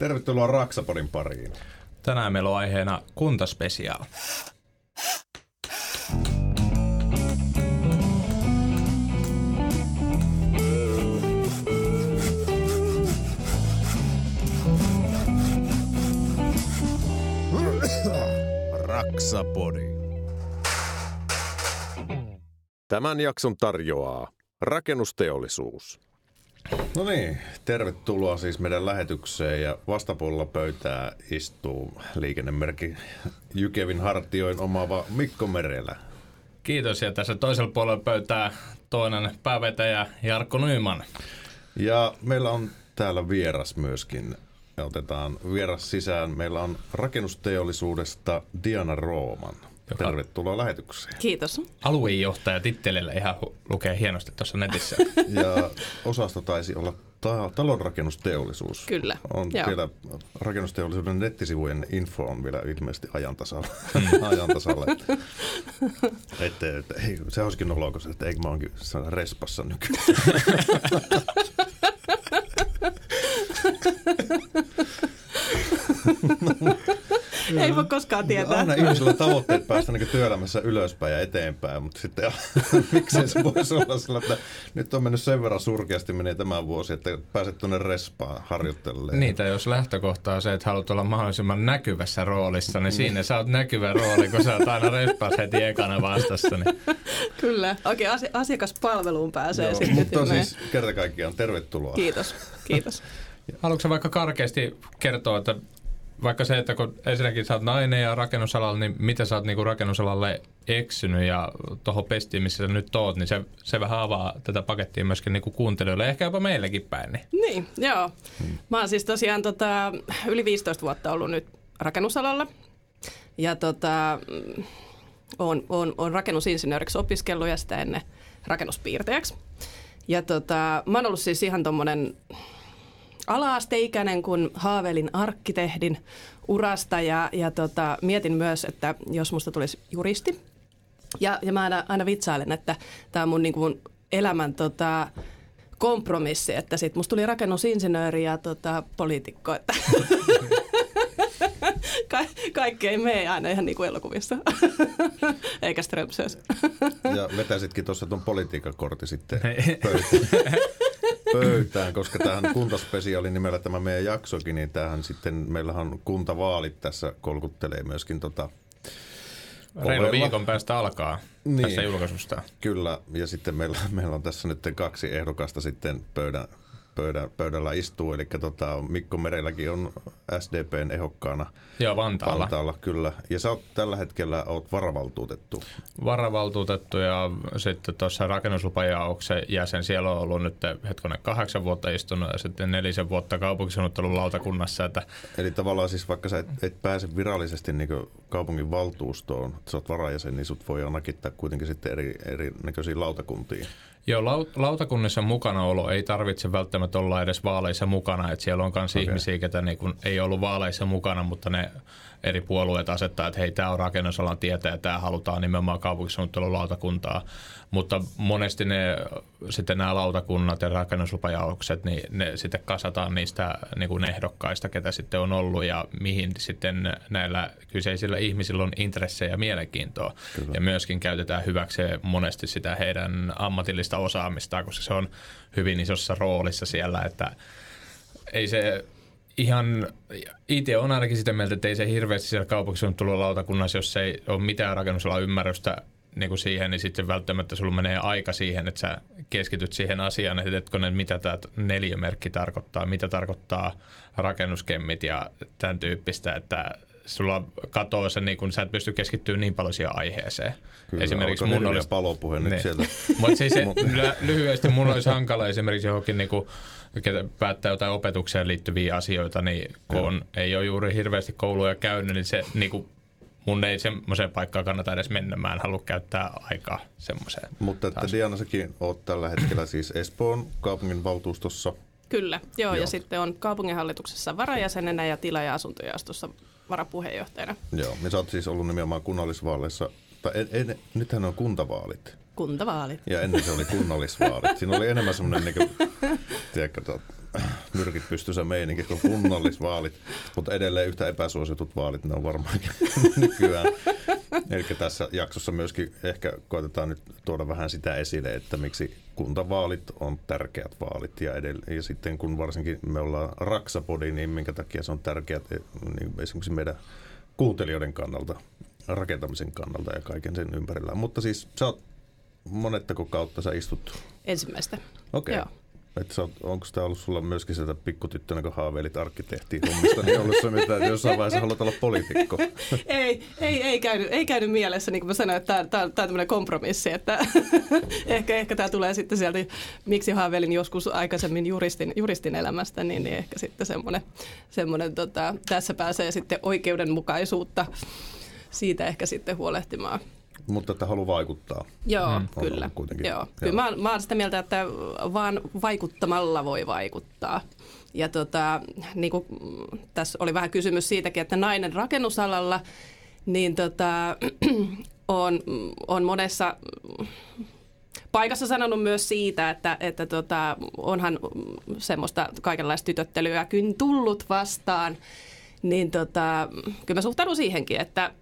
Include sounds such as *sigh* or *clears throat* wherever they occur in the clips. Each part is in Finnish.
Tervetuloa Raksapodin pariin. Tänään meillä on aiheena kuntaspesiaal. Raksapodi. Tämän jakson tarjoaa rakennusteollisuus. No niin, tervetuloa siis meidän lähetykseen ja vastapuolella pöytää istuu liikennemerkki Jykevin hartioin omaava Mikko Merelä. Kiitos ja tässä toisella puolella pöytää toinen päävetäjä Jarkko Nyman. Ja meillä on täällä vieras myöskin. Me otetaan vieras sisään. Meillä on rakennusteollisuudesta Diana Rooman. Joka- Tervetuloa lähetykseen. Kiitos. Aluejohtaja tittelillä ihan hu- lukee hienosti tuossa netissä. *laughs* Ja osasto taisi olla ta- talonrakennusteollisuus. Kyllä, On joo. vielä rakennusteollisuuden nettisivujen info on vielä ilmeisesti ajan tasalla. Mm. *laughs* ajan tasalla että, *laughs* että, että, ei, se olisikin noloa, koska että eikö mä oonkin respassa nykyään. Ei voi koskaan tietää. Aina ihmisillä on tavoitteet päästä niin työelämässä ylöspäin ja eteenpäin, mutta sitten *laughs* miksei se voisi olla sillä, että nyt on mennyt sen verran surkeasti menee tämä vuosi, että pääset tuonne respaan harjoittelemaan. Niitä, jos lähtökohta on se, että haluat olla mahdollisimman näkyvässä roolissa, niin siinä sä oot näkyvä rooli, kun sä oot aina respaas heti ekana vastassa. Niin Kyllä. Oikein asi- asiakaspalveluun pääsee Joo, sitten. mutta siis kerta kaikkiaan tervetuloa. Kiitos. Kiitos. Haluatko vaikka karkeasti kertoa, että vaikka se, että kun ensinnäkin sä oot nainen ja rakennusalalla, niin miten sä oot niinku rakennusalalle eksynyt ja tuohon pestiin, missä sä nyt oot, niin se, se vähän avaa tätä pakettia myöskin niinku kuuntelijoille, ehkä jopa meillekin päin. Niin. Niin, joo. Mä oon siis tosiaan tota, yli 15 vuotta ollut nyt rakennusalalla. Ja tota, mm, oon, oon, oon rakennusinsinööriksi opiskellut ja sitä ennen rakennuspiirtäjäksi. Ja tota, mä oon ollut siis ihan tommonen ala-asteikäinen, kun haaveilin arkkitehdin urasta ja, ja tota, mietin myös, että jos musta tulisi juristi. Ja, ja mä aina, aina vitsailen, että tämä on mun niin kuin elämän tota, kompromissi, että sit musta tuli rakennusinsinööri ja tota, poliitikko, että *laughs* Ka- kaikki ei mene aina ihan niin kuin elokuvissa, *laughs* eikä Strömsössä. Ja vetäisitkin tuossa tuon politiikkakortti sitten *laughs* pöytään. Pöytään, koska tähän kuntaspesiaalin nimellä tämä meidän jaksokin, niin tähän sitten, meillähän on kuntavaalit tässä kolkuttelee myöskin tota, Reilu ovella. viikon päästä alkaa Niin. tässä julkaisusta. Kyllä, ja sitten meillä, meillä on tässä nyt kaksi ehdokasta sitten pöydän, pöydän, pöydällä istuu, eli tota, Mikko Merelläkin on SDPn ehdokkaana Joo, Vantaalla. Vantaalla, kyllä. Ja sä oot tällä hetkellä oot varavaltuutettu. varavaltuutettu ja sitten tuossa rakennuslupajaoksen jäsen. Siellä on ollut nyt hetkonen kahdeksan vuotta istunut ja sitten nelisen vuotta kaupunkisuunnittelun lautakunnassa. Että Eli tavallaan siis vaikka sä et, et pääse virallisesti niin kaupungin valtuustoon, että sä oot varajäsen, niin sut voi nakittaa kuitenkin sitten eri, erinäköisiin lautakuntiin. Joo, lau- lautakunnissa mukanaolo ei tarvitse välttämättä olla edes vaaleissa mukana. Että siellä on myös okay. ihmisiä, ketä niin kun ei ollut vaaleissa mukana, mutta ne eri puolueet asettaa, että hei, tämä on rakennusalan tietä ja tämä halutaan nimenomaan kaupunkisuunnittelun lautakuntaa. Mutta monesti ne, sitten nämä lautakunnat ja rakennuslupajaokset, niin ne sitten kasataan niistä niin kuin ehdokkaista, ketä sitten on ollut ja mihin sitten näillä kyseisillä ihmisillä on intressejä ja mielenkiintoa. Kyllä. Ja myöskin käytetään hyväkseen monesti sitä heidän ammatillista osaamistaan, koska se on hyvin isossa roolissa siellä, että ei se ihan, itse on ainakin sitä mieltä, että ei se hirveästi siellä kaupunkisuunnittelun lautakunnassa, jos ei ole mitään rakennusalan ymmärrystä niin kuin siihen, niin sitten välttämättä sulla menee aika siihen, että sä keskityt siihen asiaan, että etkö mitä tämä neliömerkki tarkoittaa, mitä tarkoittaa rakennuskemmit ja tämän tyyppistä, että sulla katoo se, niin kun sä et pysty keskittymään niin paljon siihen aiheeseen. Kyllä, Esimerkiksi mun olisi palopuhe nyt Niin. sieltä. mutta siis se, *laughs* lyhyesti mun olisi hankala esimerkiksi johonkin niinku, ketä päättää jotain opetukseen liittyviä asioita, niin kun Joo. on, ei ole juuri hirveästi kouluja käynyt, niin se niinku, mun ei semmoiseen paikkaan kannata edes mennä. Mä en halua käyttää aikaa semmoiseen. Mutta että Taas. Diana, säkin oot tällä hetkellä siis Espoon kaupungin valtuustossa. Kyllä, joo, Joo. ja sitten on kaupunginhallituksessa varajäsenenä ja tila- ja asuntojaostossa varapuheenjohtajana. Joo, ja sä oot siis ollut nimenomaan kunnallisvaaleissa, tai en, en, nythän on kuntavaalit. Kuntavaalit. Ja ennen se oli kunnallisvaalit. Siinä oli enemmän semmoinen, niin kuin, to, nyrkit pystyssä meininki kuin kunnallisvaalit, mutta edelleen yhtä epäsuositut vaalit ne on varmaankin *laughs* nykyään. Eli tässä jaksossa myöskin ehkä koitetaan nyt tuoda vähän sitä esille, että miksi kuntavaalit on tärkeät vaalit ja, edell- ja sitten kun varsinkin me ollaan Raksapodi, niin minkä takia se on tärkeät niin esimerkiksi meidän kuuntelijoiden kannalta, rakentamisen kannalta ja kaiken sen ympärillä. Mutta siis sä oot monettako kautta sä istut? Ensimmäistä. Okei. Okay. Että sä, onko tämä ollut sulla myöskin sitä pikkutyttönä, kun haaveilit arkkitehtiin hommista, niin ollut se mitä, että jossain vaiheessa haluat olla poliitikko? *laughs* ei, ei, ei, käynyt, ei käynyt mielessä, niin kuin mä sanoin, että tämä on tämmöinen kompromissi, että *laughs* ehkä, ehkä tämä tulee sitten sieltä, miksi haaveilin joskus aikaisemmin juristin, juristin elämästä, niin, niin ehkä sitten semmoinen, semmoinen tota, tässä pääsee sitten oikeudenmukaisuutta siitä ehkä sitten huolehtimaan. Mutta että halu vaikuttaa. Joo, mm. kyllä. Kuitenkin. Joo. Kyllä mä, mä olen sitä mieltä, että vaan vaikuttamalla voi vaikuttaa. Ja tota, niin kuin, tässä oli vähän kysymys siitäkin, että nainen rakennusalalla niin tota, *clears throat* on, on monessa paikassa sanonut myös siitä, että, että tota, onhan semmoista kaikenlaista tytöttelyäkin tullut vastaan – niin tota, kyllä mä suhtaudun siihenkin, että,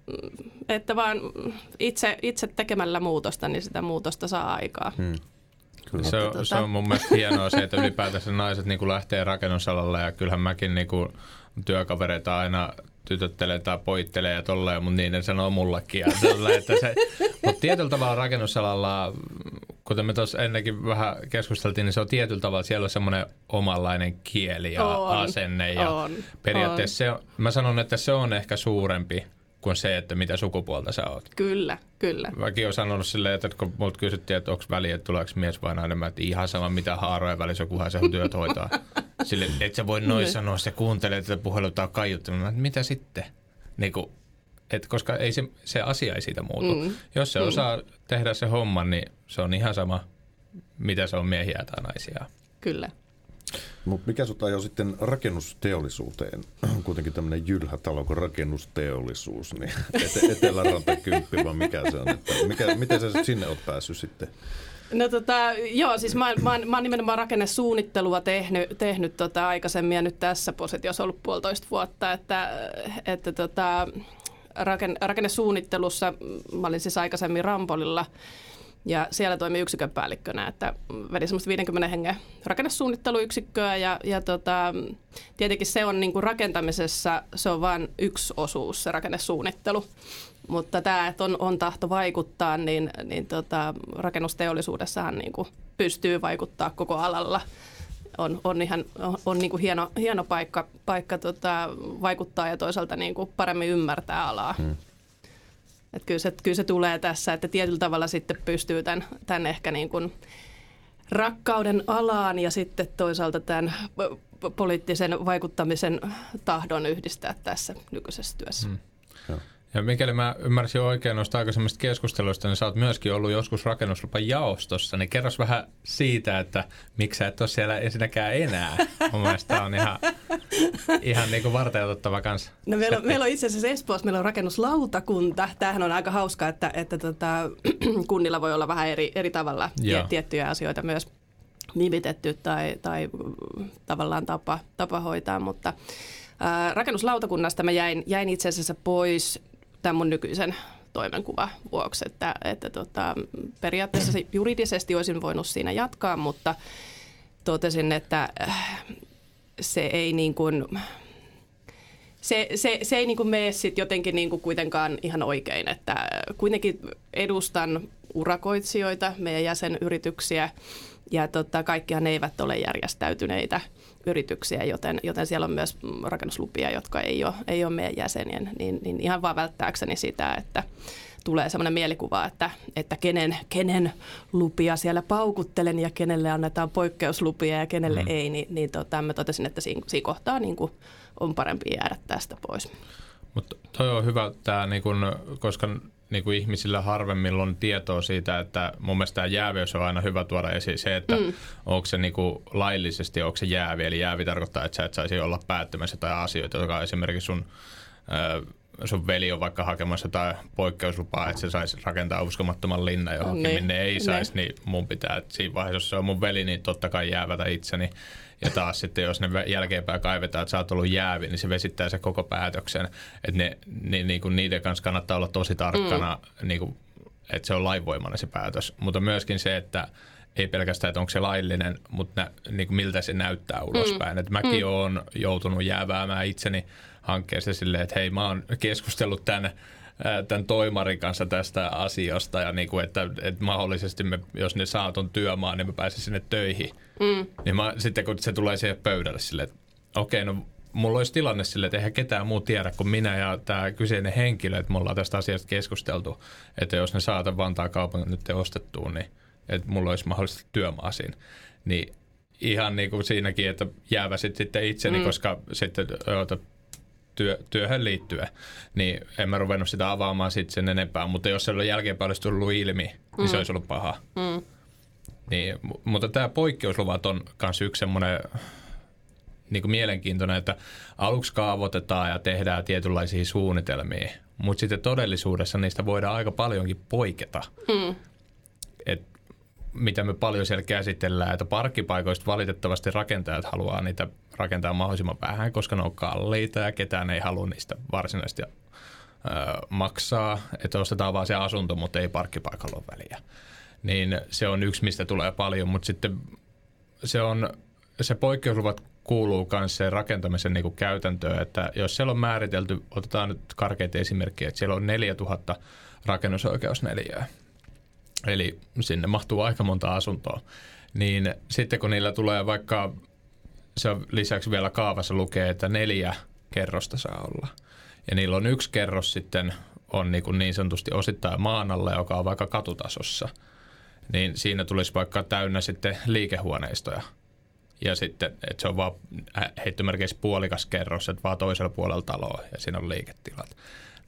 että vaan itse, itse tekemällä muutosta, niin sitä muutosta saa aikaa. Hmm. Kyllä. Se, on, tota... se on mun mielestä hienoa se, että ylipäätänsä naiset niin kuin lähtee rakennusalalle ja kyllähän mäkin niin kuin työkavereita aina tytöttelee tai poittelee ja tolleen, mutta niin ne sanoo mullekin. Ja että se, mutta tietyllä tavalla rakennusalalla, kuten me tuossa ennenkin vähän keskusteltiin, niin se on tietyllä tavalla, siellä on semmoinen omanlainen kieli ja on, asenne. Ja on, periaatteessa on. Se, mä sanon, että se on ehkä suurempi kuin se, että mitä sukupuolta sä oot. Kyllä, kyllä. Mäkin olen sanonut silleen, että kun multa kysyttiin, että onko väliä, että tuleeko mies vai nainen, mä että ihan sama mitä haaroja välissä, kunhan se työt hoitaa. *laughs* Sille, et sä voi noin sanoa, se kuuntelee tätä puheluta on kaiuttanut. Mitä sitten? Niin kuin, et koska ei se, se asia ei siitä muutu. Mm. Jos se mm. osaa tehdä se homma, niin se on ihan sama, mitä se on miehiä tai naisia. Kyllä. Mutta mikä sut ajoi sitten rakennusteollisuuteen? *clears throat* Kuitenkin tämmöinen jylhä talo kuin rakennusteollisuus, niin *laughs* et- Eteläranta kymppi, vai mikä se on? Että mikä, miten sä sinne oot päässyt sitten? No tota, joo, siis mä, mä, mä oon nimenomaan rakennesuunnittelua tehnyt, tehnyt tota aikaisemmin ja nyt tässä positiossa ollut puolitoista vuotta, että, että tota, raken, rakennesuunnittelussa mä olin siis aikaisemmin Rampolilla ja siellä toimi yksikön päällikkönä, että vedin semmoista 50 hengen rakennesuunnitteluyksikköä ja, ja tota, tietenkin se on niin kuin rakentamisessa, se on vain yksi osuus se rakennesuunnittelu. Mutta tämä, että on, on tahto vaikuttaa, niin, niin tota, rakennusteollisuudessahan niin kuin pystyy vaikuttaa koko alalla. On, on ihan on, on niin kuin hieno, hieno paikka, paikka tota, vaikuttaa ja toisaalta niin kuin paremmin ymmärtää alaa. Hmm. Et kyllä, se, kyllä se tulee tässä, että tietyllä tavalla sitten pystyy tämän, tämän ehkä niin kuin rakkauden alaan ja sitten toisaalta tämän poliittisen vaikuttamisen tahdon yhdistää tässä nykyisessä työssä. Hmm. Ja mikäli mä ymmärsin oikein noista aikaisemmista keskusteluista, niin sä oot myöskin ollut joskus rakennuslupan jaostossa, niin kerros vähän siitä, että miksi sä et ole siellä ensinnäkään enää. Mun mielestä on ihan, ihan niin varteutettava kanssa. No meillä on, meillä on itse asiassa Espoossa, meillä on rakennuslautakunta. Tämähän on aika hauska, että, että tota, *clears throat* kunnilla voi olla vähän eri, eri tavalla Joo. tiettyjä asioita myös nimitetty tai, tai tavallaan tapa, tapa hoitaa, mutta rakennuslautakunnasta mä jäin, jäin itse asiassa pois tämän mun nykyisen toimenkuva vuoksi, että, että tota, periaatteessa juridisesti olisin voinut siinä jatkaa, mutta totesin, että äh, se ei niin kuin, se, se, se ei niin kuin mene sit jotenkin niin kuin kuitenkaan ihan oikein, että kuitenkin edustan urakoitsijoita, meidän jäsenyrityksiä ja tota, kaikkihan eivät ole järjestäytyneitä yrityksiä, joten, joten siellä on myös rakennuslupia, jotka ei ole, ei ole meidän jäsenien, niin, niin ihan vaan välttääkseni sitä, että tulee sellainen mielikuva, että, että kenen, kenen lupia siellä paukuttelen ja kenelle annetaan poikkeuslupia ja kenelle mm. ei, niin, niin tota, mä totesin, että siinä, siinä kohtaa niin kuin on parempi jäädä tästä pois. Mutta toi on hyvä, tää, niin kun, koska niin kuin ihmisillä harvemmin on tietoa siitä, että mun mielestä tämä jääviys on aina hyvä tuoda esiin se, että mm. onko se niin kuin laillisesti, onko se jäävi, eli jäävi tarkoittaa, että sä et saisi olla päättämässä tai asioita, joka esimerkiksi sun, äh, sun veli on vaikka hakemassa tai poikkeuslupaa, että se saisi rakentaa uskomattoman linnan johonkin, ne, minne ei saisi, niin mun pitää, että siinä vaiheessa, jos se on mun veli, niin totta kai jäävätä itseni. Ja taas sitten, jos ne jälkeenpäin kaivetaan, että sä oot ollut jäävi, niin se vesittää se koko päätöksen. Että ne, ne, niin kuin niiden kanssa kannattaa olla tosi tarkkana, mm. niin kuin, että se on lainvoimainen se päätös. Mutta myöskin se, että ei pelkästään, että onko se laillinen, mutta nä, niin kuin miltä se näyttää ulospäin. Mm. Et mäkin mm. olen joutunut jääväämään itseni hankkeessa silleen, että hei, mä oon keskustellut tämän tämän toimarin kanssa tästä asiasta ja niin kuin, että, että mahdollisesti me, jos ne saa ton työmaan, niin me pääsemme sinne töihin. Mm. Niin mä, sitten kun se tulee siihen pöydälle silleen, että okei, okay, no mulla olisi tilanne sille, että eihän ketään muu tiedä kuin minä ja tämä kyseinen henkilö, että me ollaan tästä asiasta keskusteltu, että jos ne saatan Vantaa kaupungin nyt ostettua, niin että mulla olisi mahdollisesti työmaa siinä. Niin ihan niin kuin siinäkin, että jääväsit sitten itseni, mm. koska sitten työ, työhön liittyen, niin en mä ruvennut sitä avaamaan sitten sen enempää. Mutta jos se oli jälkeenpäin olisi tullut ilmi, niin mm. se olisi ollut paha. Mm. Niin, mutta tämä poikkeusluvat on myös yksi semmoinen niin kuin mielenkiintoinen, että aluksi kaavoitetaan ja tehdään tietynlaisia suunnitelmia, mutta sitten todellisuudessa niistä voidaan aika paljonkin poiketa. Mm. Et mitä me paljon siellä käsitellään, että parkkipaikoista valitettavasti rakentajat haluaa niitä rakentaa mahdollisimman vähän, koska ne on kalliita ja ketään ei halua niistä varsinaisesti ö, maksaa, että ostetaan vaan se asunto, mutta ei parkkipaikalla ole väliä. Niin se on yksi, mistä tulee paljon, mutta sitten se on, se poikkeusluvat kuuluu myös sen rakentamisen niin käytäntöön, että jos siellä on määritelty, otetaan nyt karkeita esimerkkejä, että siellä on 4000 rakennusoikeusneliöä, eli sinne mahtuu aika monta asuntoa, niin sitten kun niillä tulee vaikka se on lisäksi vielä kaavassa lukee, että neljä kerrosta saa olla. Ja niillä on yksi kerros sitten on niin, kuin niin sanotusti osittain maan alla, joka on vaikka katutasossa. Niin siinä tulisi vaikka täynnä sitten liikehuoneistoja. Ja sitten, että se on vaan heittomerkeissä puolikas kerros, että vaan toisella puolella taloa ja siinä on liiketilat.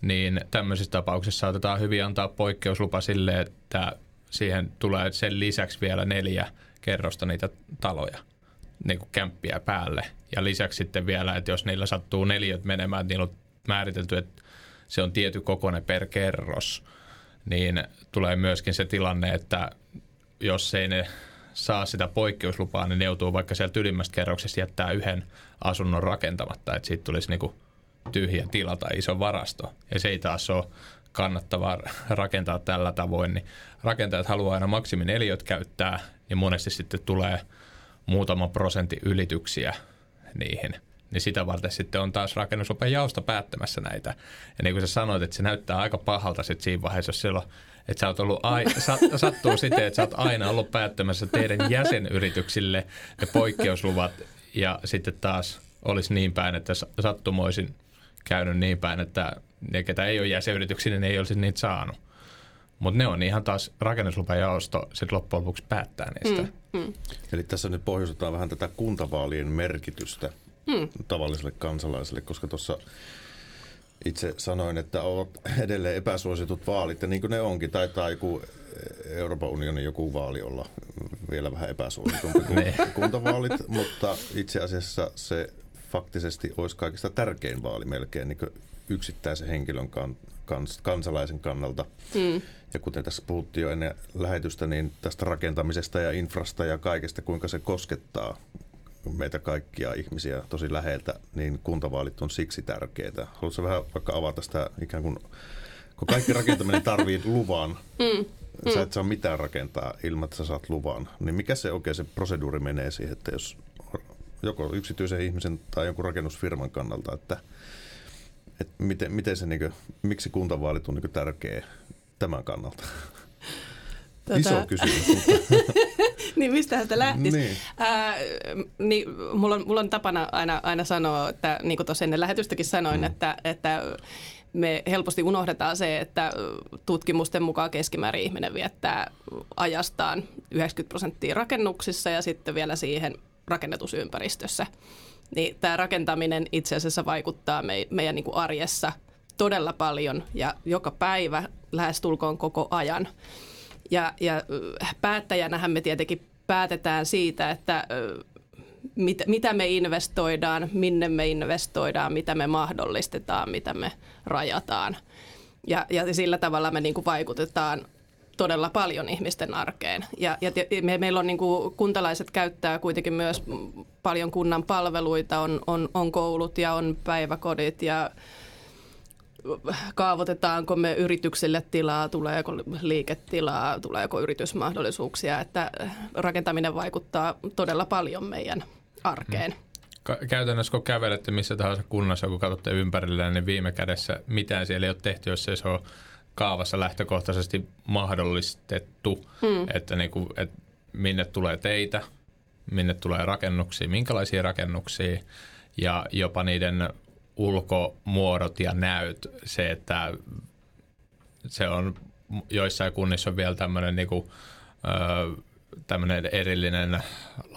Niin tämmöisissä tapauksissa saatetaan hyvin antaa poikkeuslupa sille, että siihen tulee sen lisäksi vielä neljä kerrosta niitä taloja niin kuin kämppiä päälle. Ja lisäksi sitten vielä, että jos niillä sattuu neljät menemään, niillä on määritelty, että se on tietty kokoinen per kerros, niin tulee myöskin se tilanne, että jos ei ne saa sitä poikkeuslupaa, niin ne joutuu vaikka sieltä ylimmästä kerroksesta jättää yhden asunnon rakentamatta, että siitä tulisi niin kuin tyhjä tila tai iso varasto. Ja se ei taas ole kannattavaa rakentaa tällä tavoin, niin rakentajat haluaa aina maksiminen käyttää, niin monesti sitten tulee – muutama prosentti ylityksiä niihin. Niin sitä varten sitten on taas rakennuslupan jaosta päättämässä näitä. Ja niin kuin sä sanoit, että se näyttää aika pahalta sitten siinä vaiheessa, jos silloin, että sä oot ollut ai, *laughs* sattuu siten, että sä oot aina ollut päättämässä teidän jäsenyrityksille ne poikkeusluvat ja sitten taas olisi niin päin, että sattumoisin käynyt niin päin, että ne, ketä ei ole jäsenyrityksiä, niin ne ei olisi niitä saanut. Mutta ne on ihan taas rakennuslupajaosto sitten loppujen lopuksi päättää niistä. Mm, mm. Eli tässä nyt pohjustetaan vähän tätä kuntavaalien merkitystä mm. tavalliselle kansalaiselle, koska tuossa itse sanoin, että ovat edelleen epäsuositut vaalit, ja niin kuin ne onkin, taitaa joku Euroopan unionin joku vaali olla vielä vähän epäsuositumpi kuin *laughs* niin. kuntavaalit, mutta itse asiassa se faktisesti olisi kaikista tärkein vaali melkein niin yksittäisen henkilön kan, kans, kansalaisen kannalta. Mm. Ja kuten tässä puhuttiin jo ennen lähetystä, niin tästä rakentamisesta ja infrasta ja kaikesta, kuinka se koskettaa meitä kaikkia ihmisiä tosi läheltä, niin kuntavaalit on siksi tärkeitä. Haluatko vähän vaikka avata sitä ikään kuin, kun kaikki rakentaminen tarvii *laughs* luvan, mm. Mm. sä et saa mitään rakentaa ilman, että sä saat luvan, niin mikä se oikein se proseduuri menee siihen, että jos joko yksityisen ihmisen tai jonkun rakennusfirman kannalta, että, että miten, miten se, niin kuin, miksi kuntavaalit on niin tärkeä tämän kannalta? *laughs* Tota... Iso kysymys. *laughs* niin mistä sitä lähtisi? Niin. Ää, niin, mulla, on, mulla on tapana aina, aina sanoa, että niin kuin tuossa ennen lähetystäkin sanoin, mm. että, että me helposti unohdetaan se, että tutkimusten mukaan keskimäärin ihminen viettää ajastaan 90 prosenttia rakennuksissa ja sitten vielä siihen rakennetusympäristössä. Niin tämä rakentaminen itse asiassa vaikuttaa me, meidän niin kuin arjessa todella paljon ja joka päivä lähestulkoon koko ajan. Ja, ja päättäjänähän me tietenkin päätetään siitä, että mit, mitä me investoidaan, minne me investoidaan, mitä me mahdollistetaan, mitä me rajataan. Ja, ja sillä tavalla me niin kuin vaikutetaan todella paljon ihmisten arkeen. Ja, ja me, meillä on niin kuin, kuntalaiset käyttää kuitenkin myös paljon kunnan palveluita, on, on, on koulut ja on päiväkodit ja kaavoitetaanko me yrityksille tilaa, tuleeko liiketilaa, tuleeko yritysmahdollisuuksia, että rakentaminen vaikuttaa todella paljon meidän arkeen. Hmm. Käytännössä kun kävelette missä tahansa kunnassa, kun katsotte ympärille, niin viime kädessä mitään siellä ei ole tehty, jos ei se ole kaavassa lähtökohtaisesti mahdollistettu, hmm. että, niin kuin, että minne tulee teitä, minne tulee rakennuksia, minkälaisia rakennuksia ja jopa niiden ulkomuodot ja näyt. Se, että se on joissain kunnissa on vielä tämmöinen niin kuin, ö, tämmöinen erillinen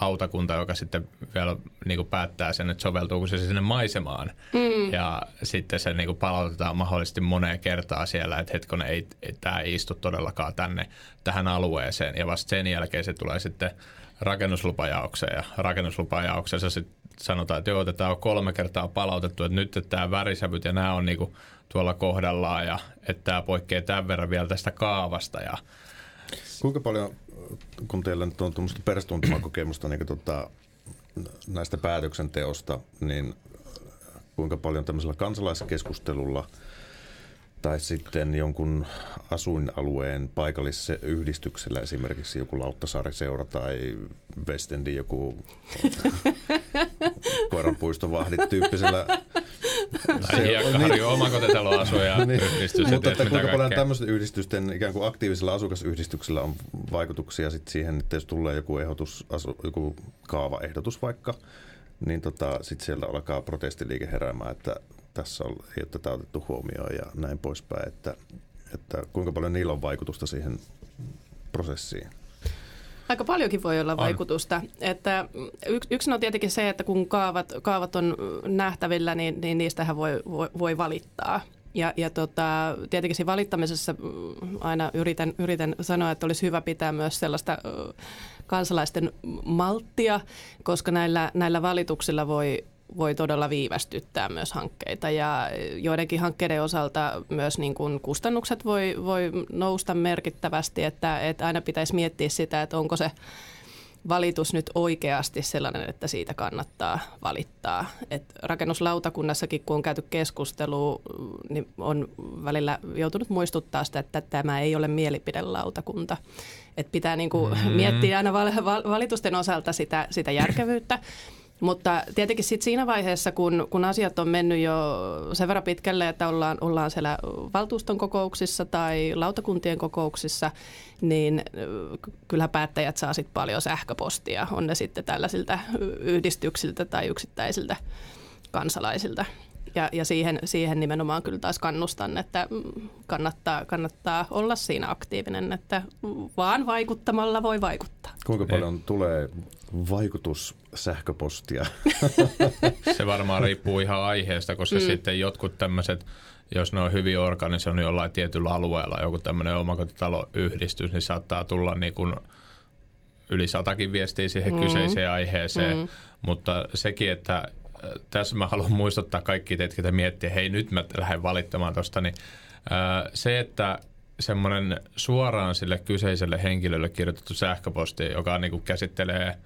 lautakunta, joka sitten vielä niin kuin päättää sen, että soveltuuko se sinne maisemaan. Mm. Ja sitten se niin kuin palautetaan mahdollisesti moneen kertaan siellä, että hetkon ei, ei, tämä ei istu todellakaan tänne tähän alueeseen. Ja vasta sen jälkeen se tulee sitten rakennuslupajaokseen. Ja rakennuslupajaoksessa sitten sanotaan, että joo, että tämä on kolme kertaa palautettu, että nyt että tämä värisävyt ja nämä on niin kuin tuolla kohdallaan ja että tämä poikkeaa tämän verran vielä tästä kaavasta. Ja... Kuinka paljon kun teillä nyt on tuommoista perustuntumakokemusta niin tota, näistä päätöksenteosta, niin kuinka paljon tämmöisellä kansalaiskeskustelulla tai sitten jonkun asuinalueen paikallisyhdistyksellä, esimerkiksi joku Lauttasaari-seura tai Westendi joku *laughs* koiranpuistovahdit tyyppisellä tai Hiekkaharju niin, omakotitaloasuja *laughs* niin, yhdistys. Mutta että kuinka paljon tämmöisten yhdistysten ikään kuin aktiivisella asukasyhdistyksellä on vaikutuksia sit siihen, että jos tulee joku, ehdotus, asu, joku kaavaehdotus vaikka, niin tota, sitten siellä alkaa protestiliike heräämään, että tässä on, ei ole tätä otettu huomioon ja näin poispäin, että, että kuinka paljon niillä on vaikutusta siihen prosessiin. Aika paljonkin voi olla vaikutusta. Että yks, yksi on tietenkin se, että kun kaavat, kaavat on nähtävillä, niin, niin niistähän voi, voi, voi valittaa. Ja, ja tota, tietenkin siinä valittamisessa mm, aina yritän, yritän sanoa, että olisi hyvä pitää myös sellaista kansalaisten malttia, koska näillä, näillä valituksilla voi, voi todella viivästyttää myös hankkeita ja joidenkin hankkeiden osalta myös niin kuin kustannukset voi, voi nousta merkittävästi, että, että aina pitäisi miettiä sitä, että onko se valitus nyt oikeasti sellainen, että siitä kannattaa valittaa. Et rakennuslautakunnassakin, kun on käyty keskustelua, niin on välillä joutunut muistuttaa sitä, että tämä ei ole mielipidelautakunta. Et pitää niin kuin mm-hmm. miettiä aina valitusten osalta sitä, sitä järkevyyttä. Mutta tietenkin sit siinä vaiheessa, kun, kun asiat on mennyt jo sen verran pitkälle, että ollaan, ollaan siellä valtuuston kokouksissa tai lautakuntien kokouksissa, niin kyllä päättäjät saa sit paljon sähköpostia, on ne sitten tällaisilta yhdistyksiltä tai yksittäisiltä kansalaisilta. Ja, ja siihen, siihen nimenomaan kyllä taas kannustan, että kannattaa, kannattaa olla siinä aktiivinen, että vaan vaikuttamalla voi vaikuttaa. Kuinka paljon Ei. tulee vaikutussähköpostia? Se varmaan riippuu ihan aiheesta, koska mm. sitten jotkut tämmöiset, jos ne on hyvin organisoinut jollain tietyllä alueella, joku tämmöinen omakotitaloyhdistys, niin saattaa tulla niin kuin yli satakin viestiä siihen mm. kyseiseen aiheeseen. Mm. Mutta sekin, että tässä mä haluan muistuttaa kaikki teitä, että miettiä, hei nyt mä lähden valittamaan tuosta, niin se, että semmoinen suoraan sille kyseiselle henkilölle kirjoitettu sähköposti, joka niin kuin käsittelee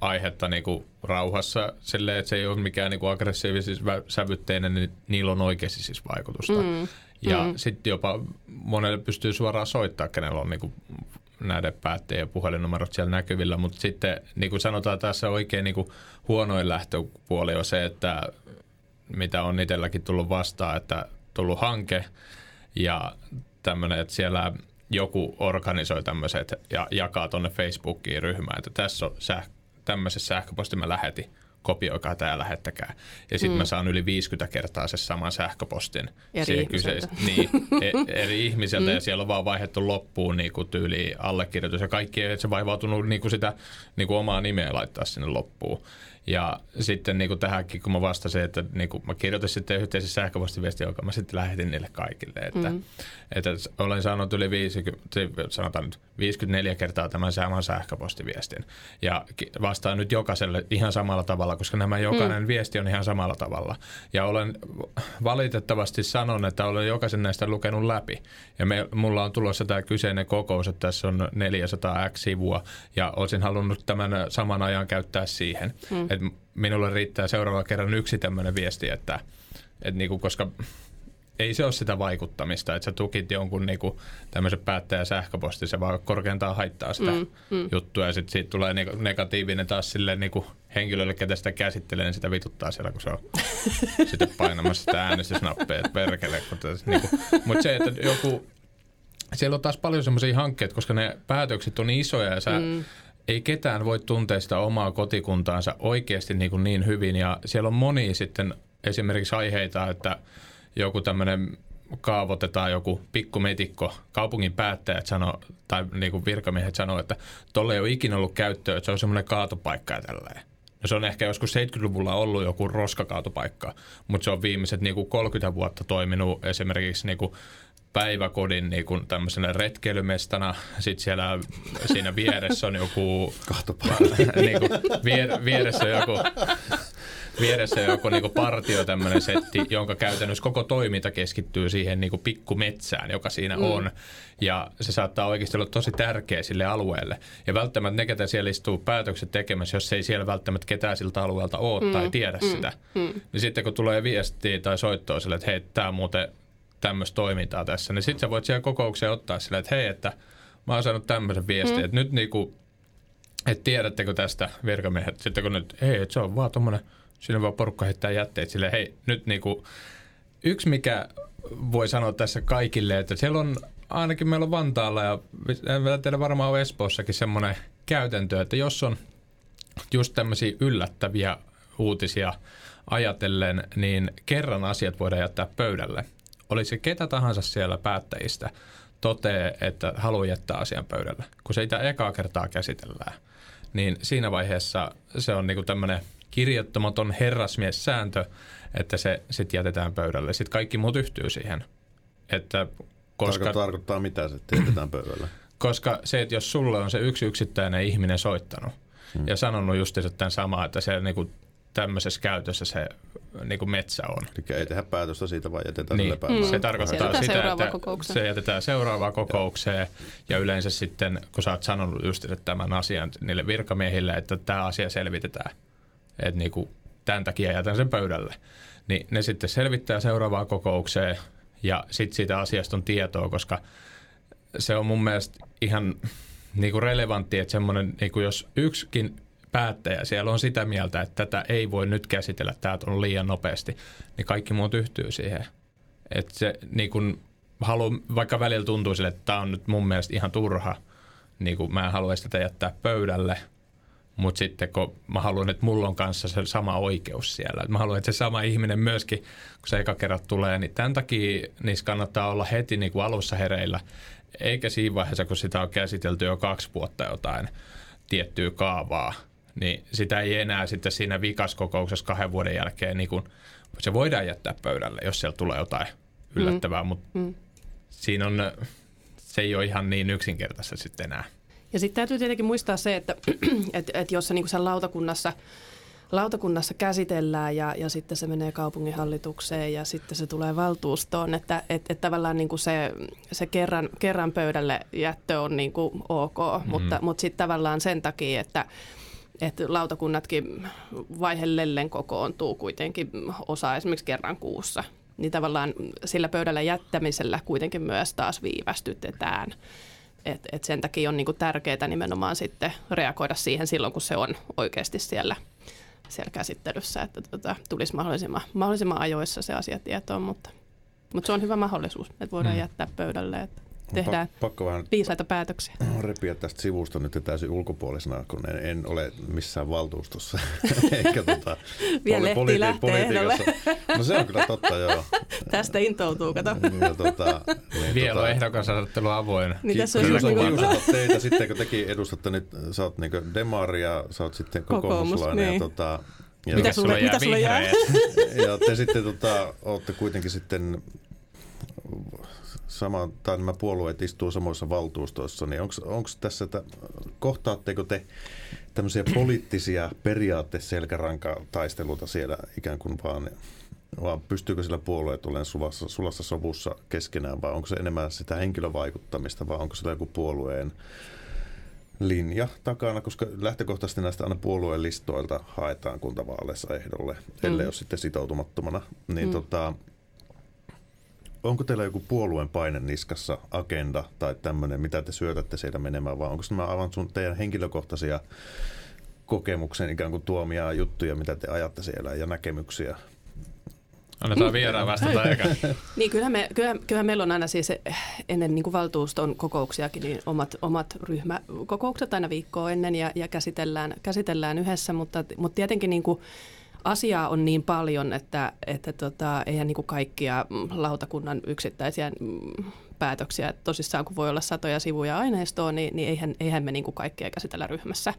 aihetta niin kuin rauhassa silleen, että se ei ole mikään niin aggressiivis sävytteinen, niin niillä on oikeasti siis vaikutusta. Mm. Ja mm. sitten jopa monelle pystyy suoraan soittaa, kenellä on niin kuin näiden päättäjien puhelinnumerot siellä näkyvillä, mutta sitten niin kuin sanotaan tässä oikein niin kuin huonoin lähtöpuoli on se, että mitä on itselläkin tullut vastaan, että tullut hanke ja tämmöinen, että siellä joku organisoi tämmöiset ja jakaa tuonne Facebookiin ryhmään, että tässä on säh- tämmöisessä sähköposti mä lähetin kopioikaa tämä ja lähettäkää. Ja sitten mm. mä saan yli 50 kertaa se saman sähköpostin. Eri ihmiseltä. Niin, e- eri ihmiseltä mm. ja siellä on vaan vaihdettu loppuun niin kuin tyyli allekirjoitus ja kaikki, että se vaivautunut niin kuin sitä niin kuin omaa nimeä laittaa sinne loppuun. Ja sitten niin kuin tähänkin, kun mä vastasin, että niin kuin mä kirjoitin sitten yhteisen sähköpostiviesti, joka mä sitten lähetin niille kaikille. Että, mm. että olen saanut yli 50, sanotaan nyt 54 kertaa tämän saman sähköpostiviestin. Ja vastaan nyt jokaiselle ihan samalla tavalla, koska nämä jokainen mm. viesti on ihan samalla tavalla. Ja olen valitettavasti sanon, että olen jokaisen näistä lukenut läpi. Ja me, mulla on tulossa tämä kyseinen kokous, että tässä on 400 X-sivua. Ja olisin halunnut tämän saman ajan käyttää siihen. Mm että minulle riittää seuraava kerran yksi tämmöinen viesti, että, että niinku, koska ei se ole sitä vaikuttamista, että sä tukit jonkun niinku tämmöisen päättäjän sähköposti, se vaan korkeintaan haittaa sitä mm, mm. juttua ja sitten siitä tulee niinku negatiivinen taas sille niinku henkilölle, ketä sitä käsittelee, niin sitä vituttaa siellä, kun se on *laughs* sitten painamassa sitä äänestysnappia, että perkele. Niinku. Mutta se, että joku, siellä on taas paljon semmoisia hankkeita, koska ne päätökset on isoja ja sä mm ei ketään voi tuntea sitä omaa kotikuntaansa oikeasti niin, kuin niin hyvin. Ja siellä on moni sitten esimerkiksi aiheita, että joku tämmöinen kaavoitetaan joku pikkumetikko, kaupungin päättäjät sano, tai niin kuin virkamiehet sanoo, että tolle ei ole ikinä ollut käyttöä, että se on semmoinen kaatopaikka ja tälleen. No se on ehkä joskus 70-luvulla ollut joku roskakaatopaikka, mutta se on viimeiset niin kuin 30 vuotta toiminut esimerkiksi niin kuin päiväkodin niin kuin tämmöisenä retkeilymestana. Sitten siellä siinä vieressä on joku... niin kuin, vier, vieressä on joku vieressä joku niinku partio tämmöinen setti, jonka käytännössä koko toiminta keskittyy siihen niinku pikkumetsään, joka siinä mm. on. Ja se saattaa oikeasti olla tosi tärkeä sille alueelle. Ja välttämättä ne, ketä siellä istuu päätökset tekemässä, jos ei siellä välttämättä ketään siltä alueelta ole mm. tai tiedä mm. sitä, mm. niin sitten kun tulee viestiä tai soittoa sille, että hei, tämä muuten tämmöistä toimintaa tässä, niin sitten sä voit siellä kokoukseen ottaa silleen, että hei, että mä oon saanut tämmöisen viestin, mm. että nyt niinku, että tiedättekö tästä virkamiehet, sitten kun nyt, hei, että se on vaan tommonen, siinä vaan porukka heittää jätteet silleen, hei, nyt niinku, yksi mikä voi sanoa tässä kaikille, että siellä on ainakin meillä on Vantaalla ja teillä varmaan on Espoossakin semmoinen käytäntö, että jos on just tämmöisiä yllättäviä uutisia ajatellen, niin kerran asiat voidaan jättää pöydälle – oli se ketä tahansa siellä päättäjistä, totee, että haluaa jättää asian pöydälle. Kun se sitä ekaa kertaa käsitellään, niin siinä vaiheessa se on niinku tämmöinen kirjoittamaton herrasmies-sääntö, että se sitten jätetään pöydälle. Sitten kaikki muut yhtyy siihen. Että koska, Tarko, tarkoittaa mitä se, jätetään pöydälle? *clears throat* Koska se, että jos sulle on se yksi yksittäinen ihminen soittanut hmm. ja sanonut justiinsa tämän samaa, että se niinku tämmöisessä käytössä se niin kuin metsä on. Eli ei tehdä päätöstä siitä, vaan jätetään niin. lepäämään. Mm. Se tarkoittaa se sitä, että kokoukseen. se jätetään seuraavaan kokoukseen ja yleensä sitten, kun sä oot sanonut just että tämän asian niille virkamiehille, että tämä asia selvitetään, että niin kuin, tämän takia jätän sen pöydälle, niin ne sitten selvittää seuraavaan kokoukseen ja sitten siitä asiasta on tietoa, koska se on mun mielestä ihan niin kuin relevantti, että semmoinen, niin kuin jos yksikin päättäjä siellä on sitä mieltä, että tätä ei voi nyt käsitellä, tämä on liian nopeasti, niin kaikki muut yhtyy siihen. Että se niin kun haluan, vaikka välillä tuntuu sille, että tämä on nyt mun mielestä ihan turha, niin kuin mä en haluaisi tätä jättää pöydälle, mutta sitten kun mä haluan, että mulla on kanssa se sama oikeus siellä. Mä haluan, että se sama ihminen myöskin, kun se eka kerrat tulee, niin tämän takia niissä kannattaa olla heti niin kuin alussa hereillä. Eikä siinä vaiheessa, kun sitä on käsitelty jo kaksi vuotta jotain tiettyä kaavaa, niin sitä ei enää sitten siinä vikaskokouksessa kahden vuoden jälkeen, niin kun, se voidaan jättää pöydälle, jos siellä tulee jotain yllättävää, mm. mutta mm. siinä on, se ei ole ihan niin yksinkertaista sitten enää. Ja sitten täytyy tietenkin muistaa se, että, *clears throat* että, että jos se niin sen lautakunnassa lautakunnassa käsitellään ja, ja sitten se menee kaupunginhallitukseen ja sitten se tulee valtuustoon, että et, et tavallaan niin kuin se, se kerran, kerran pöydälle jättö on niin kuin ok, mm. mutta, mutta sitten tavallaan sen takia, että että lautakunnatkin vaihellellen kokoontuu kuitenkin osa esimerkiksi kerran kuussa. Niin tavallaan sillä pöydällä jättämisellä kuitenkin myös taas viivästytetään. Et, et sen takia on niinku tärkeää nimenomaan sitten reagoida siihen silloin, kun se on oikeasti siellä, siellä käsittelyssä, että tota, tulisi mahdollisimman, mahdollisimman ajoissa se asia tietoon, mutta, mutta se on hyvä mahdollisuus, että voidaan mm. jättää pöydälle. Että tehdään pakko vähän viisaita päätöksiä. *clears throat* Repiä tästä sivusta nyt täysin ulkopuolisena, kun en, en ole missään valtuustossa. *laughs* Eikä tota, Vielä poli- politi- politiikassa. No se on kyllä totta, joo. Tästä intoutuu, kato. Ja tota, niin, Vielä tota, on ehdokasasettelu avoin. Niin tässä Kyllä olisi se niinku, kiusata teitä sitten, kun tekin edustatte nyt, sä oot niinku demari ja sä oot sitten Kokoomus, kokoomuslainen. niin. Ja, tota, ja, Mitä sulle- mitä sulle jää? ja te sitten tota, olette kuitenkin sitten sama, tai nämä puolueet istuu samoissa valtuustoissa, niin onko tässä, että kohtaatteko te tämmöisiä poliittisia periaatteselkärankataisteluita siellä ikään kuin vaan, vaan pystyykö sillä puolueet olemaan sulassa, sulassa sovussa keskenään, vai onko se enemmän sitä henkilövaikuttamista, vai onko sillä joku puolueen linja takana, koska lähtökohtaisesti näistä aina puolueen listoilta haetaan kuntavaaleissa ehdolle, ellei Mm. ole sitten sitoutumattomana. Niin Mm. tota, onko teillä joku puolueen paine niskassa, agenda tai tämmöinen, mitä te syötätte siellä menemään, vai onko nämä aivan sun teidän henkilökohtaisia kokemuksen ikään kuin tuomia juttuja, mitä te ajatte siellä ja näkemyksiä? Annetaan vieraan vastata eikä. *laughs* Niin kyllähän, me, kyllähän, kyllähän meillä on aina siis ennen niin kuin valtuuston kokouksiakin niin omat, omat ryhmäkokoukset aina viikkoa ennen ja, ja käsitellään, käsitellään yhdessä, mutta, mutta tietenkin niin kuin asiaa on niin paljon, että, että tota, eihän niin kuin kaikkia mm, lautakunnan yksittäisiä mm, päätöksiä, tosissaan kun voi olla satoja sivuja aineistoa, niin, niin eihän, eihän me niin kuin kaikkea käsitellä ryhmässä.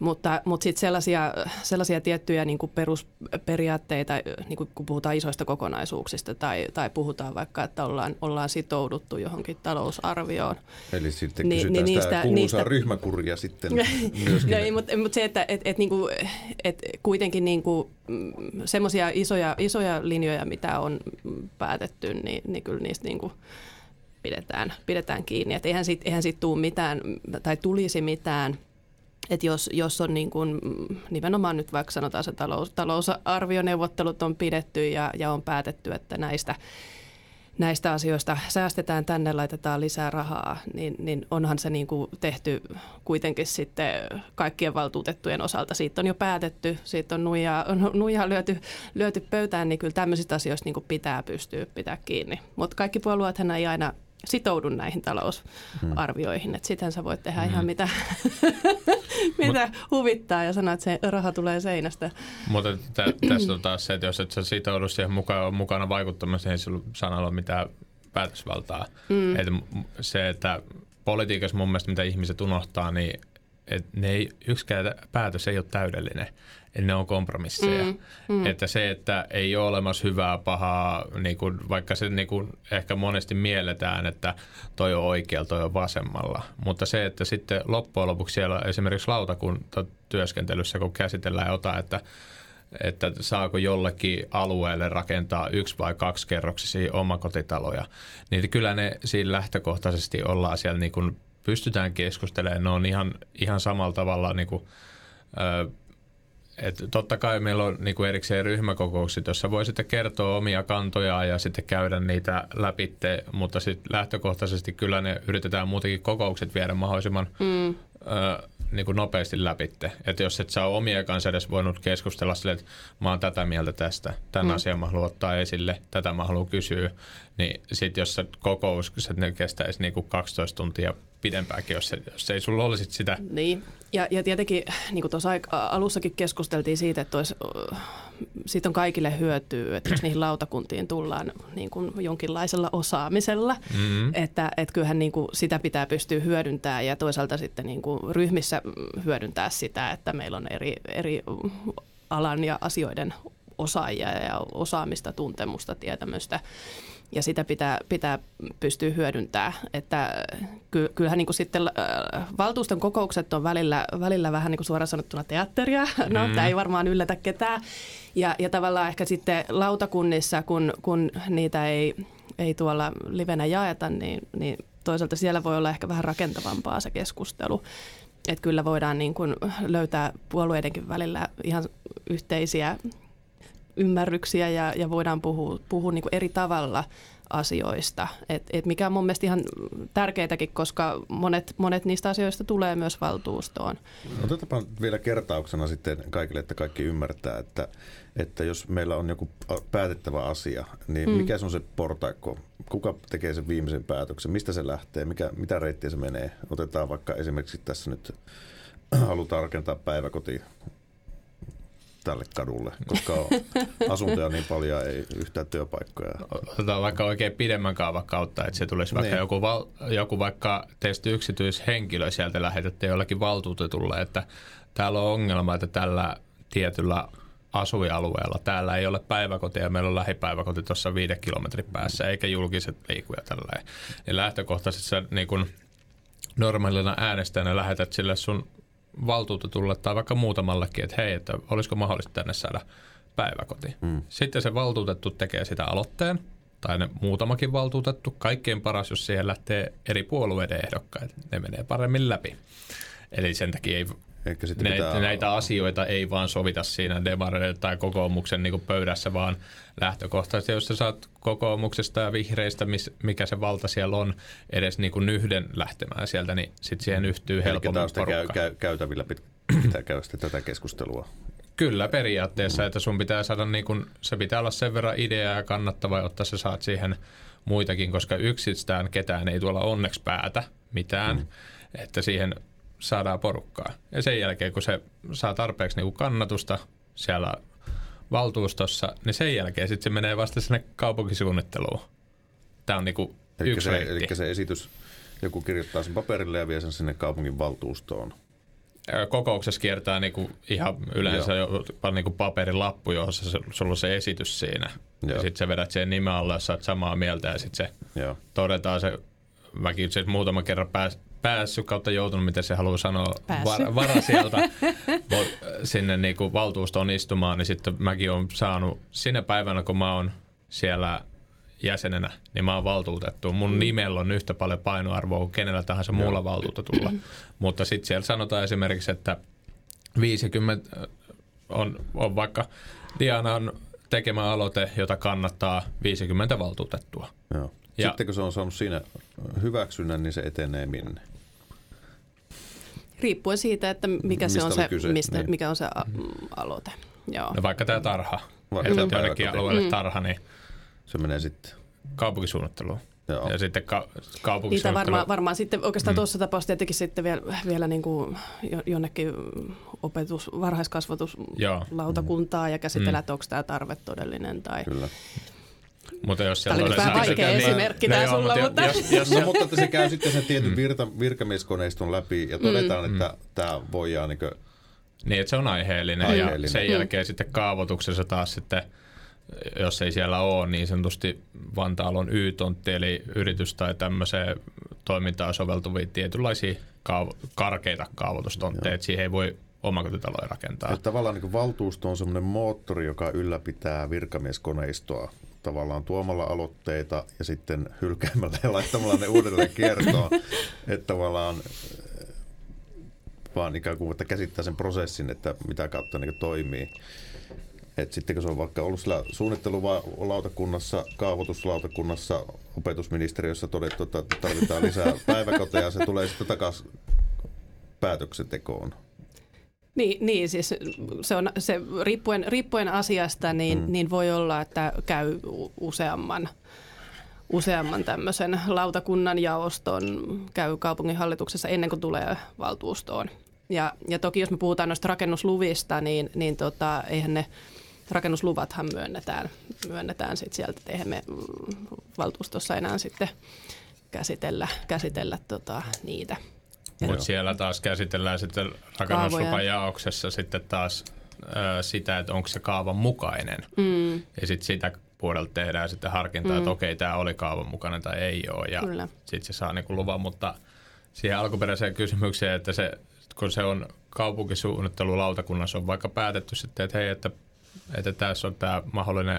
Mutta, mutta sitten sellaisia, sellaisia tiettyjä niin kuin perusperiaatteita, niin kuin kun puhutaan isoista kokonaisuuksista tai, tai puhutaan vaikka, että ollaan, ollaan sitouduttu johonkin talousarvioon. Eli sitten Niin- kysytään niin sitä niistä- niistä- ryhmäkuria sitten *laughs* myöskin. No ei, mutta, mutta se, että et, et, niinku, et kuitenkin niinku, semmoisia isoja, isoja linjoja, mitä on mm, päätetty, niin, niin kyllä niistä niinku pidetään, pidetään kiinni. Et eihän siitä eihän siitä tule mitään tai tulisi mitään että jos, jos on niin kuin, mm, nimenomaan nyt vaikka sanotaan se talous, talousarvioneuvottelut on pidetty ja, ja on päätetty, että näistä, näistä asioista säästetään tänne, laitetaan lisää rahaa, niin, niin onhan se niin tehty kuitenkin sitten kaikkien valtuutettujen osalta. Siitä on jo päätetty, siitä on nuijaa, *laughs* nuijaa lyöty, lyöty pöytään, niin kyllä tämmöisistä asioista niin pitää pystyä pitää kiinni. Mutta kaikki puolueethan ei aina sitoudu näihin talousarvioihin, että sittenhän sä voit tehdä ihan mitä, *laughs* mitä huvittaa ja sanoa, että se raha tulee seinästä. Mutta tä, tässä on taas se, että jos et sä sitoudu siihen mukaan, mukana vaikuttamassa, niin sulla sanalla mitään päätösvaltaa. Mm. Et se, että politiikassa mun mielestä, mitä ihmiset unohtaa, niin et ne ei, yksikään päätös ei ole täydellinen. Ne on kompromisseja. Mm, mm. Että se, että ei ole olemassa hyvää, pahaa, niin kuin, vaikka se niin kuin ehkä monesti mielletään, että toi on oikealla, toi on vasemmalla. Mutta se, että sitten loppujen lopuksi siellä esimerkiksi lautakuntatyöskentelyssä, kun käsitellään jotain, että että saako jollekin alueelle rakentaa yksi vai kaksi kerroksisia omakotitaloja, niin kyllä ne siinä lähtökohtaisesti ollaan siellä niin kuin pystytään keskustelemaan. Ne on ihan, ihan samalla tavalla niin kuin, ö, et totta kai meillä on niin kuin erikseen ryhmäkokoukset, jossa voi sitten kertoa omia kantoja ja sitten käydä niitä läpitte, mutta sitten lähtökohtaisesti kyllä ne yritetään muutenkin kokoukset viedä mahdollisimman mm. ö, niin kuin nopeasti läpitte. Että jos et saa omia kanssa edes voinut keskustella sille, että mä oon tätä mieltä tästä, tämän mm. asian mä haluan ottaa esille, tätä mä haluan kysyä, niin sitten jos se kokous se ne kestäisi niin kuin 12 tuntia pidempäänkin, jos, se, jos ei sulla olisi sitä. Niin, ja, ja tietenkin niin kuin tuossa alussakin keskusteltiin siitä, että olisi, siitä on kaikille hyötyä, että jos niihin lautakuntiin tullaan niin kuin jonkinlaisella osaamisella, mm-hmm. että, että kyllähän niin kuin sitä pitää pystyä hyödyntämään ja toisaalta sitten niin kuin ryhmissä hyödyntää sitä, että meillä on eri, eri alan ja asioiden osaajia ja osaamista, tuntemusta, tietämystä ja sitä pitää, pitää pystyä hyödyntämään. Että kyllähän niin kuin sitten valtuuston kokoukset on välillä, välillä vähän niin kuin suoraan sanottuna teatteria. *laughs* No, mm. tämä ei varmaan yllätä ketään. Ja, ja tavallaan ehkä sitten lautakunnissa, kun, kun niitä ei, ei tuolla livenä jaeta, niin, niin toisaalta siellä voi olla ehkä vähän rakentavampaa se keskustelu. Että kyllä voidaan niin kuin löytää puolueidenkin välillä ihan yhteisiä ymmärryksiä ja, ja voidaan puhua, puhua niin kuin eri tavalla asioista, et, et mikä on mun mielestä ihan tärkeätäkin, koska monet, monet niistä asioista tulee myös valtuustoon. Otetaanpa vielä kertauksena sitten kaikille, että kaikki ymmärtää, että, että jos meillä on joku päätettävä asia, niin mm. mikä se on se portaikko? Kuka tekee sen viimeisen päätöksen? Mistä se lähtee? Mikä, mitä reittiä se menee? Otetaan vaikka esimerkiksi tässä nyt *clears throat* halutaan rakentaa päiväkoti tälle kadulle, koska on *laughs* asuntoja niin paljon ei yhtään työpaikkoja. Otetaan vaikka oikein pidemmän kaavan kautta, että se tulisi vaikka niin. joku, val, joku vaikka teistä yksityishenkilö sieltä lähetettiin jollakin valtuutetulle, että täällä on ongelma, että tällä tietyllä asuinalueella. Täällä ei ole päiväkotia, meillä on lähipäiväkoti tuossa viiden kilometrin päässä, eikä julkiset liikuja tällä. Ja lähtökohtaisesti sä niin kun normaalina äänestäjänä lähetät sille sun valtuutetulle tai vaikka muutamallekin, että hei, että olisiko mahdollista tänne saada päiväkoti. Mm. Sitten se valtuutettu tekee sitä aloitteen, tai ne muutamakin valtuutettu. Kaikkein paras, jos siihen lähtee eri puolueiden ehdokkaita. Ne menee paremmin läpi. Eli sen takia ei Eikä sitten näitä, pitää... näitä asioita ei vaan sovita siinä demareiden tai kokoomuksen niin pöydässä, vaan lähtökohtaisesti, jos sä saat kokoomuksesta ja vihreistä, mikä se valta siellä on, edes niin kuin yhden lähtemään sieltä, niin sitten siihen yhtyy helpommin porukka. Käy, käy, käytävillä *clears throat* pitää käydä tätä keskustelua. Kyllä periaatteessa, että sun pitää saada niin kun, se pitää olla sen verran idea ja kannattava, jotta sä saat siihen muitakin, koska yksistään ketään ei tuolla onneksi päätä mitään, mm. että siihen saadaan porukkaa. Ja sen jälkeen, kun se saa tarpeeksi niin kannatusta siellä valtuustossa, niin sen jälkeen sitten se menee vasta sinne kaupunkisuunnitteluun. Tämä on niin kuin eli yksi se, Eli se esitys, joku kirjoittaa sen paperille ja vie sen sinne kaupungin valtuustoon. Kokouksessa kiertää niin kuin ihan yleensä Joo. jo niin kuin paperilappu, jossa sulla on se esitys siinä. Joo. Ja sitten sä vedät sen nimen alle, jos sä oot samaa mieltä ja sitten se Joo. todetaan se mäkin siis muutaman kerran pääs, päässyt kautta joutunut, miten se haluaa sanoa, var, vara sieltä *laughs* sinne niin kuin valtuustoon istumaan, niin sitten mäkin olen saanut sinä päivänä, kun mä oon siellä jäsenenä, niin mä oon valtuutettu. Mun mm. nimellä on yhtä paljon painoarvoa kuin kenellä tahansa Joo. muulla valtuutetulla. *clears throat* Mutta sitten siellä sanotaan esimerkiksi, että 50 on, on vaikka Diana on tekemä aloite, jota kannattaa 50 valtuutettua. Joo. Ja, Sitten kun se on saanut siinä hyväksynnän, niin se etenee minne? Riippuen siitä, että mikä mistä se on se, kyse? mistä, niin. mikä on se a- aloite. Joo. No vaikka tämä tarha, vaikka että mm. jonnekin alueelle mm. tarha, niin se menee sitten kaupunkisuunnitteluun. Joo. Ja sitten ka- kaupunkisuunnittelu. Niitä varmaan, varmaan sitten oikeastaan mm. tuossa tapauksessa tietenkin sitten vielä, vielä niin kuin jonnekin opetus, varhaiskasvatuslautakuntaa ja käsitellä, mm. että onko tämä tarve todellinen. Tai... Kyllä. Mutta jos tämä oli vähän vaikea niin, esimerkki tämä no sulla, mutta... Jos, jos, no, mutta se käy sitten sen tietyn mm. virta, virkamieskoneiston läpi ja todetaan, mm. että mm. tämä voidaan niin kuin... Niin, että se on aiheellinen, aiheellinen. ja sen jälkeen mm. sitten kaavoituksessa taas sitten jos ei siellä ole niin sanotusti Vantaalla on Y-tontti, eli yritys tai tämmöiseen toimintaan soveltuvia tietynlaisia kaav- karkeita kaavoitustontteja, että siihen ei voi omakotitaloja rakentaa. Että tavallaan niin valtuusto on semmoinen moottori, joka ylläpitää virkamieskoneistoa tavallaan tuomalla aloitteita ja sitten hylkäämällä ja laittamalla ne uudelleen kiertoon. *laughs* että tavallaan vaan ikään kuin, että käsittää sen prosessin, että mitä kautta niin toimii. Et sitten kun se on vaikka ollut sillä suunnittelulautakunnassa, kaavoituslautakunnassa, opetusministeriössä todettu, että tarvitaan lisää päiväkoteja, se tulee sitten takaisin päätöksentekoon. Niin, niin siis se on se riippuen, riippuen asiasta, niin, mm. niin voi olla, että käy useamman useamman tämmöisen lautakunnan jaoston käy kaupunginhallituksessa ennen kuin tulee valtuustoon. Ja, ja toki jos me puhutaan noista rakennusluvista, niin, niin tota, eihän ne rakennusluvathan myönnetään, myönnetään sit sieltä, että eihän me valtuustossa enää sitten käsitellä, käsitellä tota, niitä. Mutta siellä taas käsitellään sitten rakennuslupajaoksessa sitten taas ö, sitä, että onko se kaavan mukainen. Mm. Ja sitten sitä puolelta tehdään sitten harkintaa, mm. että okei, tämä oli kaavan mukainen tai ei ole. Ja sitten se saa niinku luvan, mutta siihen alkuperäiseen kysymykseen, että se, kun se on kaupunkisuunnittelulautakunnassa on vaikka päätetty sitten, että hei, että, että tässä on tämä mahdollinen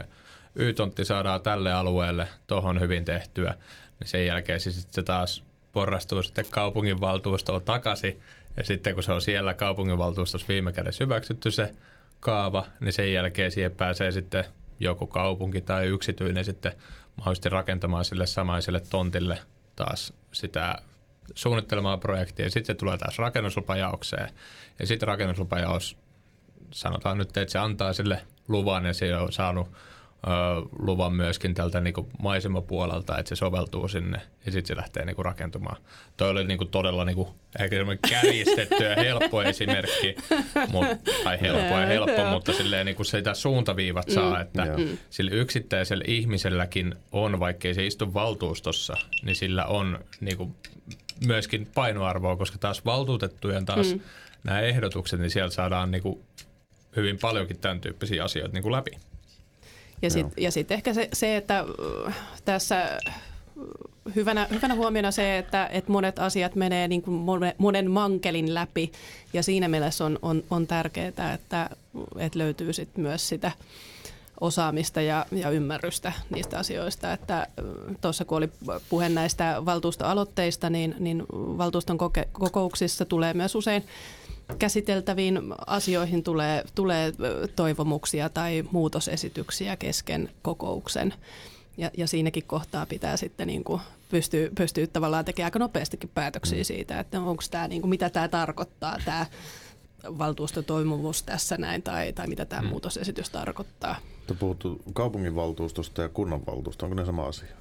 Y-tontti saadaan tälle alueelle, tuohon hyvin tehtyä, niin sen jälkeen se sitten taas porrastuu sitten kaupunginvaltuustoon takaisin. Ja sitten kun se on siellä kaupunginvaltuustossa viime kädessä hyväksytty se kaava, niin sen jälkeen siihen pääsee sitten joku kaupunki tai yksityinen sitten mahdollisesti rakentamaan sille samaiselle tontille taas sitä suunnittelemaan projektia. Ja sitten se tulee taas rakennuslupajaokseen. Ja sitten rakennuslupajaos, sanotaan nyt, että se antaa sille luvan ja se on saanut luvan myöskin tältä niinku maisemapuolelta, että se soveltuu sinne ja sitten se lähtee niinku rakentumaan. Toi oli niinku todella niinku, ehkä kärjistetty ja helppo esimerkki, *laughs* mut, tai helppo ja helppo, mutta silleen niinku sitä suuntaviivat saa, mm. että mm. sillä yksittäisellä ihmiselläkin on, vaikkei se istu valtuustossa, niin sillä on niinku myöskin painoarvoa, koska taas valtuutettujen taas mm. nämä ehdotukset, niin sieltä saadaan niinku hyvin paljonkin tämän tyyppisiä asioita niinku läpi. Ja sitten ja sit ehkä se, se, että äh, tässä äh, hyvänä, hyvänä huomiona se, että, että monet asiat menee niin kuin monen mankelin läpi ja siinä mielessä on, on, on tärkeää, että, että löytyy sit myös sitä osaamista ja, ja ymmärrystä niistä asioista. Että äh, tuossa kun oli puhe näistä valtuustoaloitteista, niin, niin valtuuston koke, kokouksissa tulee myös usein käsiteltäviin asioihin tulee, tulee toivomuksia tai muutosesityksiä kesken kokouksen. Ja, ja siinäkin kohtaa pitää sitten niin kuin pystyä, pystyä tavallaan tekemään aika nopeastikin päätöksiä mm. siitä, että onko tämä, niin kuin, mitä tämä tarkoittaa, tämä valtuustotoimuvuus tässä näin, tai, tai mitä tämä mm. muutosesitys tarkoittaa. Te puhuttu kaupunginvaltuustosta ja kunnanvaltuustosta, onko ne sama asia?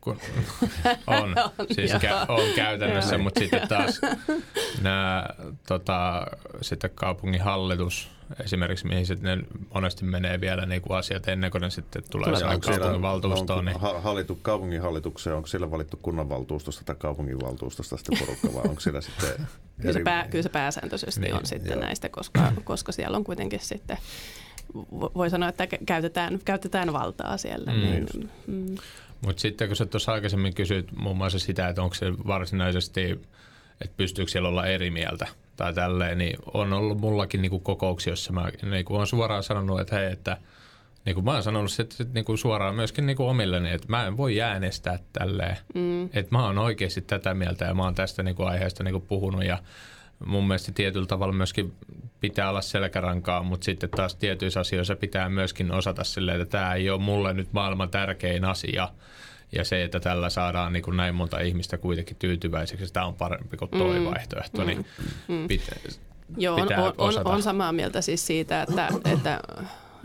Kun *laughs* on, siis kä- on käytännössä, mutta sitten taas *laughs* nämä tota, sitten kaupungin hallitus esimerkiksi, mihin sitten ne monesti menee vielä niin kuin asiat ennen kuin ne sitten tulee, tulee kaupungin valtuustoon. Niin... Hallitu, kaupungin hallitukseen, onko siellä valittu kunnanvaltuustosta tai kaupungin valtuustosta sitten porukka vai onko siellä sitten eri... *laughs* kyllä, se pää, kyllä se pääsääntöisesti niin, on sitten joo. näistä, koska, koska siellä on kuitenkin sitten voi sanoa, että käytetään, käytetään valtaa siellä. Mm. Niin, mm. Mutta sitten kun sä tuossa aikaisemmin kysyit muun muassa sitä, että onko se varsinaisesti, että pystyykö siellä olla eri mieltä tai tälleen, niin on ollut mullakin niinku kokouksia, jossa mä niinku olen suoraan sanonut, että hei, että niin kuin mä oon sanonut sit, sit, niin kuin suoraan myöskin niin kuin omilleni, että mä en voi äänestää tälleen. Mm. Että mä oon oikeasti tätä mieltä ja mä oon tästä niin kuin aiheesta niin kuin puhunut ja mun mielestä tietyllä tavalla myöskin pitää olla selkärankaa, mutta sitten taas tietyissä asioissa pitää myöskin osata silleen, että tämä ei ole mulle nyt maailman tärkein asia. Ja se, että tällä saadaan niin kuin näin monta ihmistä kuitenkin tyytyväiseksi, tämä on parempi kuin tuo mm. vaihtoehto, niin mm. mm. pitää, Joo, on, on, on samaa mieltä siis siitä, että, että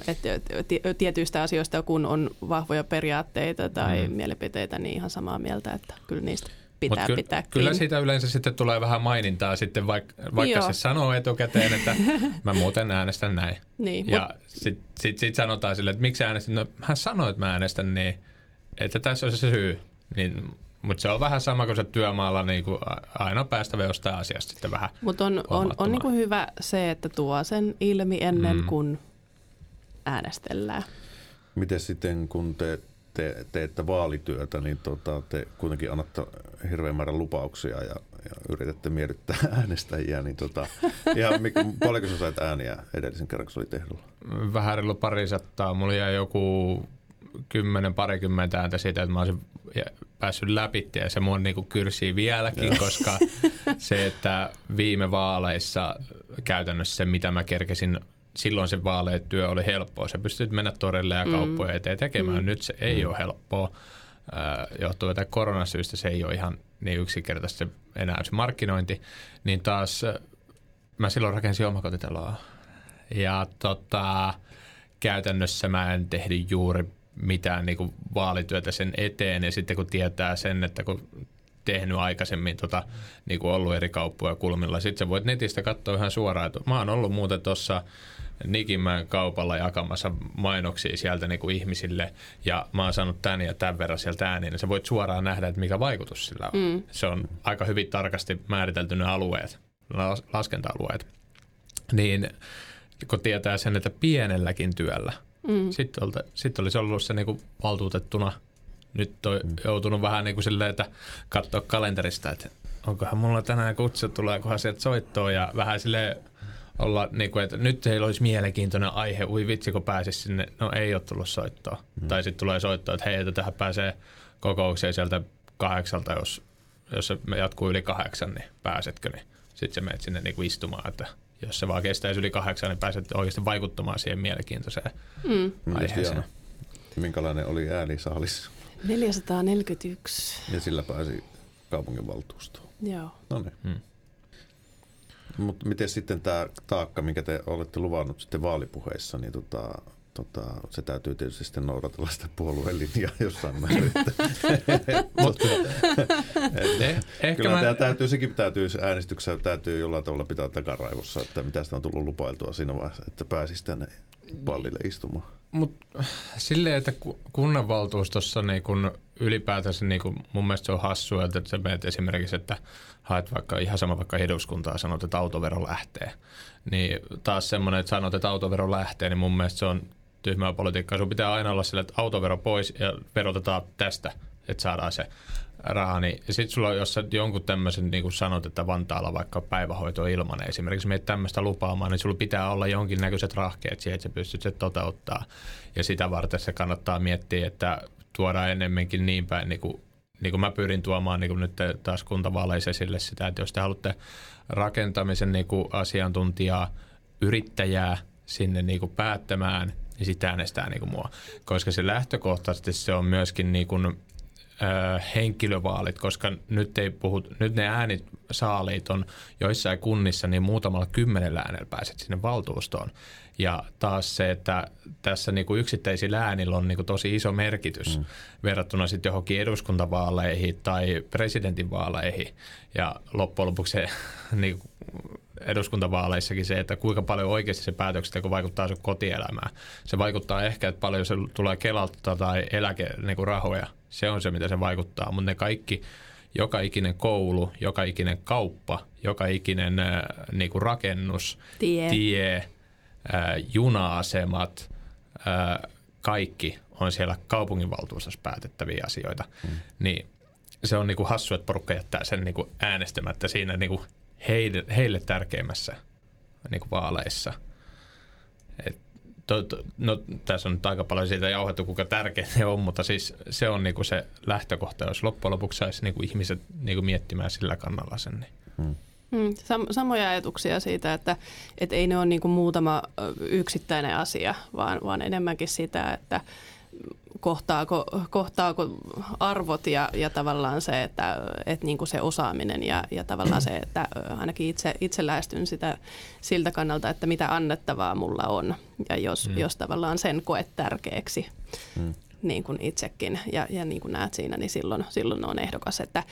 että tietyistä asioista, kun on vahvoja periaatteita tai mm. mielipiteitä, niin ihan samaa mieltä, että kyllä niistä pitää ky- pitää Kyllä siitä yleensä sitten tulee vähän mainintaa sitten, vaikka, vaikka se sanoo etukäteen, että *laughs* mä muuten äänestän näin. Niin, ja mut... sitten sit, sit sanotaan sille, että miksi äänestin. No hän sanoi, että mä äänestän niin, että tässä on se syy. Niin, mutta se on vähän sama kuin se työmaalla niin kuin aina päästä jostain asiasta sitten vähän Mutta on, on, on niin kuin hyvä se, että tuo sen ilmi ennen mm. kuin äänestellään. Miten sitten, kun te te, teette vaalityötä, niin tota, te kuitenkin annatte hirveän määrän lupauksia ja, ja yritätte miellyttää *laughs* äänestäjiä. Niin tota, ihan, paljonko sä sait ääniä edellisen kerran, kun se oli tehdyllä? Vähän reilu parisattaa. Mulla jäi joku kymmenen, parikymmentä ääntä siitä, että mä olisin päässyt läpi ja se mun niinku kyrsii vieläkin, koska se, että viime vaaleissa käytännössä se, mitä mä kerkesin silloin se vaaleetyö oli helppoa. Se pystyt mennä torille ja mm. kauppoja eteen tekemään. Mm. Nyt se ei mm. ole helppoa. Äh, johtuu että koronasyistä se ei ole ihan niin yksinkertaisesti enää se markkinointi. Niin taas mä silloin rakensin omakotitaloa. Ja tota, käytännössä mä en tehnyt juuri mitään niin kuin vaalityötä sen eteen. Ja sitten kun tietää sen, että kun tehnyt aikaisemmin tota, niin kuin ollut eri kauppoja kulmilla. Sitten sä voit netistä katsoa ihan suoraan. Mä oon ollut muuten tuossa Nikimään kaupalla jakamassa mainoksia sieltä niin kuin ihmisille ja mä oon saanut tän ja tämän verran sieltä ääniä, niin sä voit suoraan nähdä, että mikä vaikutus sillä on. Mm. Se on aika hyvin tarkasti määritelty ne alueet, laskenta-alueet. Niin kun tietää sen, että pienelläkin työllä, mm. sitten, olta, sitten olisi ollut se niin kuin valtuutettuna nyt on mm. joutunut vähän niin kuin silleen, että katsoa kalenterista, että onkohan mulla tänään kutsu, tuleekohan sieltä soittoa ja vähän silleen olla, niin kuin, että nyt heillä olisi mielenkiintoinen aihe, ui vitsi kun pääsisi sinne, no ei ole tullut soittoa. Mm. Tai sitten tulee soittoa, että hei, että tähän pääsee kokoukseen sieltä kahdeksalta, jos, jos se jatkuu yli kahdeksan, niin pääsetkö, niin sitten se menet sinne niin kuin istumaan, että jos se vaan kestäisi yli kahdeksan, niin pääset oikeasti vaikuttamaan siihen mielenkiintoiseen mm. aiheeseen. Minkälainen oli äänisaalis? 441. Ja sillä pääsi kaupunginvaltuustoon. Joo. No niin. Hmm. Mutta miten sitten tämä taakka, minkä te olette luvannut sitten vaalipuheissa, niin tota, tota, se täytyy tietysti sitten noudatella sitä puolueen linjaa *laughs* jossain määrin. *laughs* Mutta, *laughs* eh, kyllä mä... tämä täytyy, sekin täytyy äänestyksessä täytyy jollain tavalla pitää takaraivossa, että mitä sitä on tullut lupailtua siinä vaiheessa, että pääsisi tänne pallille istumaan. Mutta silleen, että kunnanvaltuustossa niin kun ylipäätänsä niin kun mun mielestä se on hassua, että sä menet esimerkiksi, että haet vaikka ihan sama vaikka eduskuntaa sanot, että autovero lähtee. Niin taas semmoinen, että sanot, että autovero lähtee, niin mun mielestä se on tyhmää politiikkaa. Sun pitää aina olla sille, että autovero pois ja verotetaan tästä, että saadaan se raha. Niin sitten sulla on, jos sä jonkun tämmöisen niin kuin sanot, että Vantaalla vaikka päivähoito on ilmanen, esimerkiksi meitä tämmöistä lupaamaan, niin sulla pitää olla jonkinnäköiset rahkeet siihen, että sä pystyt se toteuttaa. Ja sitä varten se kannattaa miettiä, että tuodaan enemmänkin niin päin, niin kuin, niin kuin mä pyrin tuomaan niin kuin nyt taas kuntavaaleissa esille sitä, että jos te haluatte rakentamisen niin kuin asiantuntijaa, yrittäjää sinne niin kuin päättämään, niin sitten äänestää niin kuin mua. Koska se lähtökohtaisesti se on myöskin niin kuin henkilövaalit, koska nyt, ei puhu, nyt ne äänit saaliit on joissain kunnissa, niin muutamalla kymmenellä äänellä pääset sinne valtuustoon. Ja taas se, että tässä niin kuin yksittäisillä äänillä on niin kuin tosi iso merkitys mm. verrattuna sitten johonkin eduskuntavaaleihin tai presidentinvaaleihin. Ja loppujen lopuksi se *laughs* niin kuin eduskuntavaaleissakin se, että kuinka paljon oikeasti se päätöksenteko vaikuttaa sun kotielämään. Se vaikuttaa ehkä, että paljon se tulee Kelalta tai eläkerahoja. Niin se on se, mitä se vaikuttaa. Mutta ne kaikki, joka ikinen koulu, joka ikinen kauppa, joka ikinen äh, niin kuin rakennus, tie, tie äh, juna-asemat, äh, kaikki on siellä kaupunginvaltuustossa päätettäviä asioita. Hmm. Niin se on niin kuin hassu, että porukka jättää sen niin kuin äänestämättä siinä niin kuin heille, heille tärkeimmässä niin kuin vaaleissa. Et to, to, no, tässä on nyt aika paljon siitä jauhettu, kuinka tärkeä se on, mutta siis se on niin kuin se lähtökohta, jos loppujen lopuksi saisi niin kuin ihmiset niin kuin miettimään sillä kannalla sen. Niin. Hmm. Hmm, sam- samoja ajatuksia siitä, että, että ei ne ole niin muutama yksittäinen asia, vaan, vaan enemmänkin sitä, että kohtaako, kohtaako arvot ja, ja tavallaan se, että, että niin kuin se osaaminen ja, ja tavallaan se, että ainakin itse, itse lähestyn sitä siltä kannalta, että mitä annettavaa mulla on ja jos, mm. jos tavallaan sen koet tärkeäksi. Mm niin kuin itsekin ja, ja niin kuin näet siinä, niin silloin, silloin on ehdokas. Että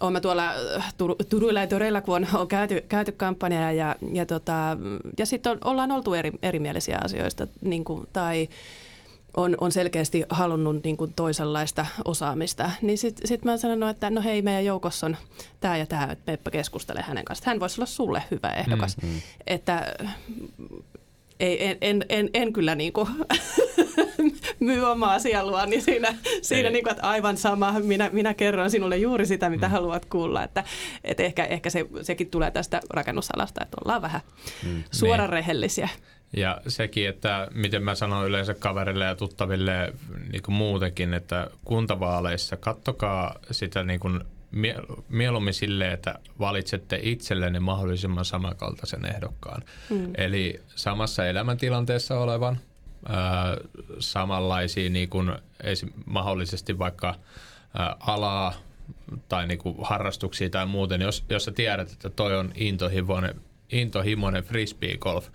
olemme tuolla Tur- Turuilla ja Toreilla, kun on, on käyty, käyty kampanjaa ja, ja, tota, ja sitten on, ollaan oltu eri, erimielisiä asioista niin kuin, tai on, on selkeästi halunnut niin kuin toisenlaista osaamista, niin sitten sit mä oon sanonut, että no hei, meidän joukossa on tämä ja tämä, että meppä keskustele hänen kanssaan. Hän voisi olla sulle hyvä ehdokas. Mm, mm. Että ei, en, en, en, en kyllä niin kuin *laughs* myy omaa sielua, niin siinä, siinä niin kuin, että aivan sama, minä, minä kerron sinulle juuri sitä, mitä mm. haluat kuulla. Että, että ehkä, ehkä se, sekin tulee tästä rakennusalasta, että ollaan vähän mm. suoran rehellisiä. Ja sekin, että miten mä sanon yleensä kaverille ja tuttaville niin kuin muutenkin, että kuntavaaleissa kattokaa sitä niin kuin mieluummin silleen, että valitsette itsellenne mahdollisimman samankaltaisen ehdokkaan. Mm. Eli samassa elämäntilanteessa olevan, samanlaisia niin kuin mahdollisesti vaikka alaa tai niin kuin harrastuksia tai muuten. Jos, jos sä tiedät, että toi on intohimoinen, intohimoinen frisbee-golf,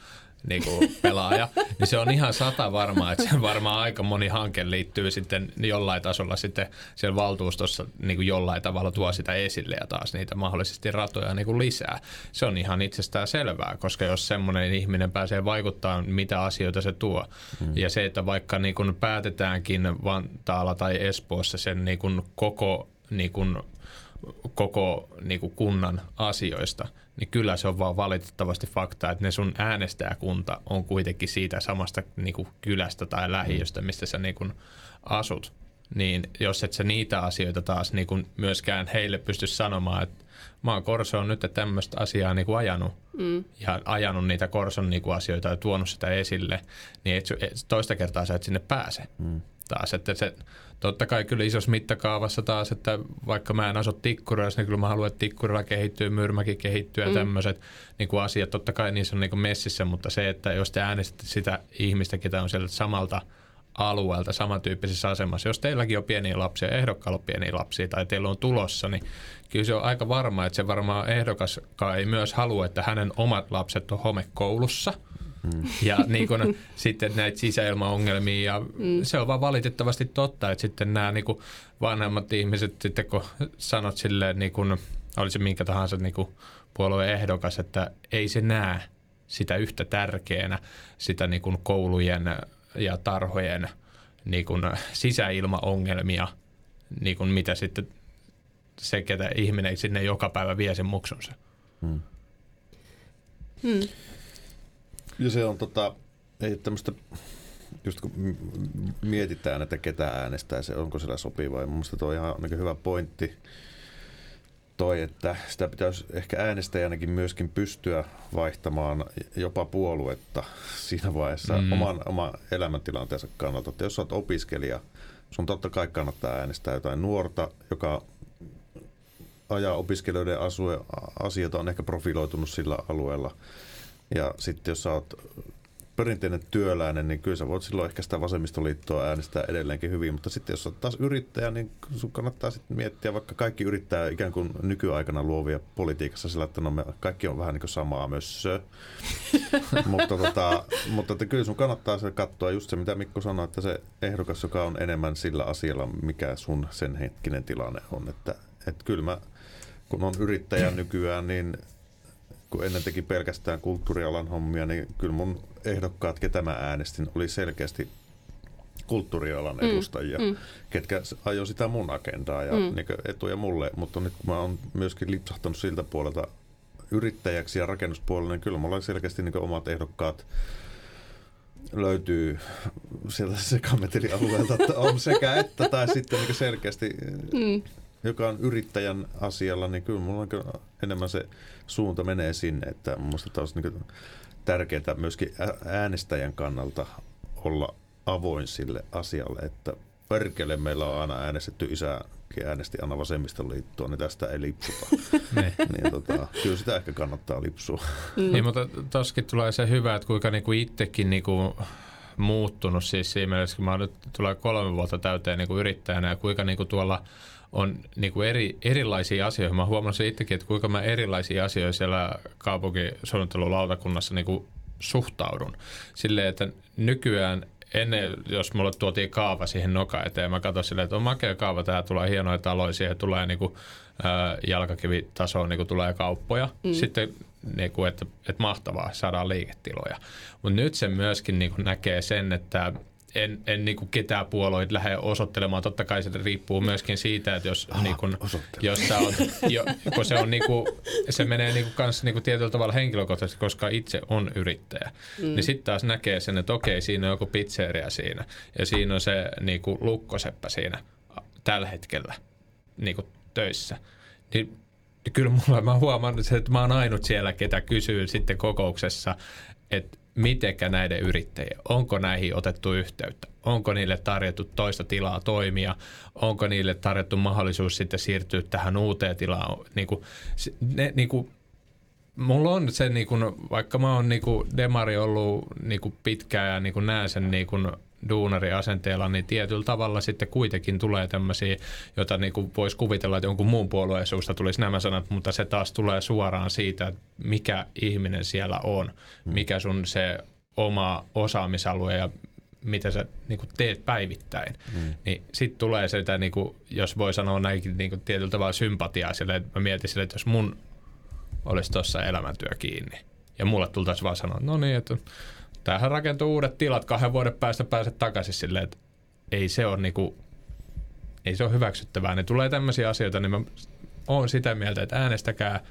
niin kuin pelaaja, niin se on ihan sata varmaa, että se varmaan aika moni hanke liittyy sitten jollain tasolla sitten siellä valtuustossa niin kuin jollain tavalla tuo sitä esille ja taas niitä mahdollisesti ratoja niin kuin lisää. Se on ihan itsestään selvää, koska jos semmoinen ihminen pääsee vaikuttamaan, mitä asioita se tuo. Hmm. Ja se, että vaikka niin kuin päätetäänkin Vantaalla tai Espoossa sen niin kuin koko niin kuin koko niin kuin kunnan asioista, niin kyllä se on vaan valitettavasti fakta, että ne sun äänestäjäkunta on kuitenkin siitä samasta niin kuin kylästä tai lähiöstä, mm. mistä sä niin kuin asut. Niin jos et sä niitä asioita taas niin kuin myöskään heille pysty sanomaan, että mä oon Korso on nyt tämmöistä asiaa niin kuin ajanut mm. ja ajanut niitä Korson niin kuin asioita ja tuonut sitä esille, niin et, toista kertaa sä et sinne pääse. Mm taas. Että se, totta kai kyllä isossa mittakaavassa taas, että vaikka mä en asu Tikkurilassa, niin kyllä mä haluan, että Tikkurilla kehittyy, Myrmäkin kehittyy ja mm. tämmöiset niin kuin asiat. Totta kai niissä on niin kuin messissä, mutta se, että jos te äänestätte sitä ihmistä, ketä on sieltä samalta alueelta samantyyppisessä asemassa. Jos teilläkin on pieniä lapsia, ehdokkaalla on pieniä lapsia tai teillä on tulossa, niin kyllä se on aika varma, että se varmaan ehdokaskaan ei myös halua, että hänen omat lapset on homekoulussa – Mm. Ja niin kun, sitten näitä sisäilmaongelmia. Ja mm. Se on vaan valitettavasti totta, että sitten nämä niin kun, vanhemmat ihmiset, sitten kun sanot silleen, niin kun, olisi minkä tahansa niin kun, puolueen ehdokas, että ei se näe sitä yhtä tärkeänä, sitä niin kun, koulujen ja tarhojen niin kun, sisäilmaongelmia, niin kun, mitä sitten se, ketä ihminen sinne joka päivä vie sen muksunsa. Hmm. Hmm. Ja se on tota, ei tämmöistä, just kun mietitään, että ketä äänestää, se onko sillä sopiva. Ja mun mielestä tuo on ihan niin hyvä pointti toi, että sitä pitäisi ehkä äänestäjänäkin myöskin pystyä vaihtamaan jopa puoluetta siinä vaiheessa mm. oman, oman elämäntilanteensa kannalta. Että jos olet opiskelija, sun totta kai kannattaa äänestää jotain nuorta, joka ajaa opiskelijoiden asioita, on ehkä profiloitunut sillä alueella. Ja sitten jos sä oot perinteinen työläinen, niin kyllä sä voit silloin ehkä sitä vasemmistoliittoa äänestää edelleenkin hyvin, mutta sitten jos olet taas yrittäjä, niin sun kannattaa sitten miettiä, vaikka kaikki yrittää ikään kuin nykyaikana luovia politiikassa sillä, että no me kaikki on vähän niin kuin samaa mössöä. *laughs* mutta, tota, mutta että kyllä sun kannattaa se katsoa just se, mitä Mikko sanoi, että se ehdokas, joka on enemmän sillä asialla, mikä sun sen hetkinen tilanne on. Että, että kyllä mä, kun on yrittäjä nykyään, niin kun ennen teki pelkästään kulttuurialan hommia, niin kyllä mun ehdokkaat, ketä mä äänestin, oli selkeästi kulttuurialan mm, edustajia, mm, mm. ketkä ajoi sitä mun agendaa ja mm. niin etuja mulle. Mutta nyt kun mä oon myöskin lipsahtanut siltä puolelta yrittäjäksi ja rakennuspuolella, niin kyllä mulla selkeästi niin omat ehdokkaat löytyy sieltä sekametelialueelta, että on sekä että tai sitten niin selkeästi mm joka on yrittäjän asialla, niin kyllä mulla on enemmän se suunta menee sinne, että minusta tämä olisi niin tärkeää myöskin äänestäjän kannalta olla avoin sille asialle, että perkele meillä on aina äänestetty isäkin äänesti aina vasemmistoliittoa, niin tästä ei lipsuta. *laughs* niin. niin tota, kyllä sitä ehkä kannattaa lipsua. Mm. Niin, mutta toskin tulee se hyvä, että kuinka niinku itsekin niinku muuttunut siis siinä mielessä, kun mä nyt tulee kolme vuotta täyteen niinku yrittäjänä ja kuinka niinku tuolla on niin kuin eri, erilaisia asioita. Mä huomasin itsekin, että kuinka mä erilaisia asioita siellä kaupunkisuunnittelulautakunnassa niin kuin suhtaudun. Silleen, että nykyään ennen, jos mulle tuotiin kaava siihen noka eteen, mä katsoin silleen, että on makea kaava, tää tulee hienoja taloja, siihen tulee niinku, ää, jalkakivitasoon niinku tulee kauppoja. Mm. Sitten niinku, että, että mahtavaa, saadaan liiketiloja. Mutta nyt se myöskin niinku näkee sen, että en, en niin kuin ketään puolueita lähde osoittelemaan. Totta kai se riippuu myöskin siitä, että jos, Aha, niin kuin, jos sä oot, jo, kun se, on niin kuin, se menee niin kuin kanssa niin kuin tietyllä tavalla henkilökohtaisesti, koska itse on yrittäjä. Mm. Niin sitten taas näkee sen, että okei, siinä on joku pizzeria siinä ja siinä on se niin kuin lukkoseppä siinä tällä hetkellä niin kuin töissä. Niin kyllä mulla, mä huomaan, että mä oon ainut siellä, ketä kysyy sitten kokouksessa, että mitenkä näiden yrittäjien, onko näihin otettu yhteyttä, onko niille tarjottu toista tilaa toimia, onko niille tarjottu mahdollisuus sitten siirtyä tähän uuteen tilaan. Niin kuin, ne, niin kuin, mulla on se, niin kuin, vaikka mä oon niin kuin demari ollut niin kuin pitkään ja niin näen sen niin kuin duunariasenteella, niin tietyllä tavalla sitten kuitenkin tulee tämmöisiä, joita niin kuin voisi kuvitella, että jonkun muun puolueen suusta tulisi nämä sanat, mutta se taas tulee suoraan siitä, että mikä ihminen siellä on, mm. mikä sun se oma osaamisalue ja mitä sä niin kuin teet päivittäin. Mm. Niin sitten tulee sitä, niin kuin, jos voi sanoa näinkin niin kuin tietyllä tavalla sympatiaa sille, että mä mietin sille, että jos mun olisi tuossa elämäntyö kiinni ja mulle tultaisiin vaan sanoa, no niin, että tämähän rakentuu uudet tilat, kahden vuoden päästä pääset takaisin silleen, että ei se ole niinku, ei se ole hyväksyttävää. Ne tulee tämmöisiä asioita, niin mä oon sitä mieltä, että äänestäkää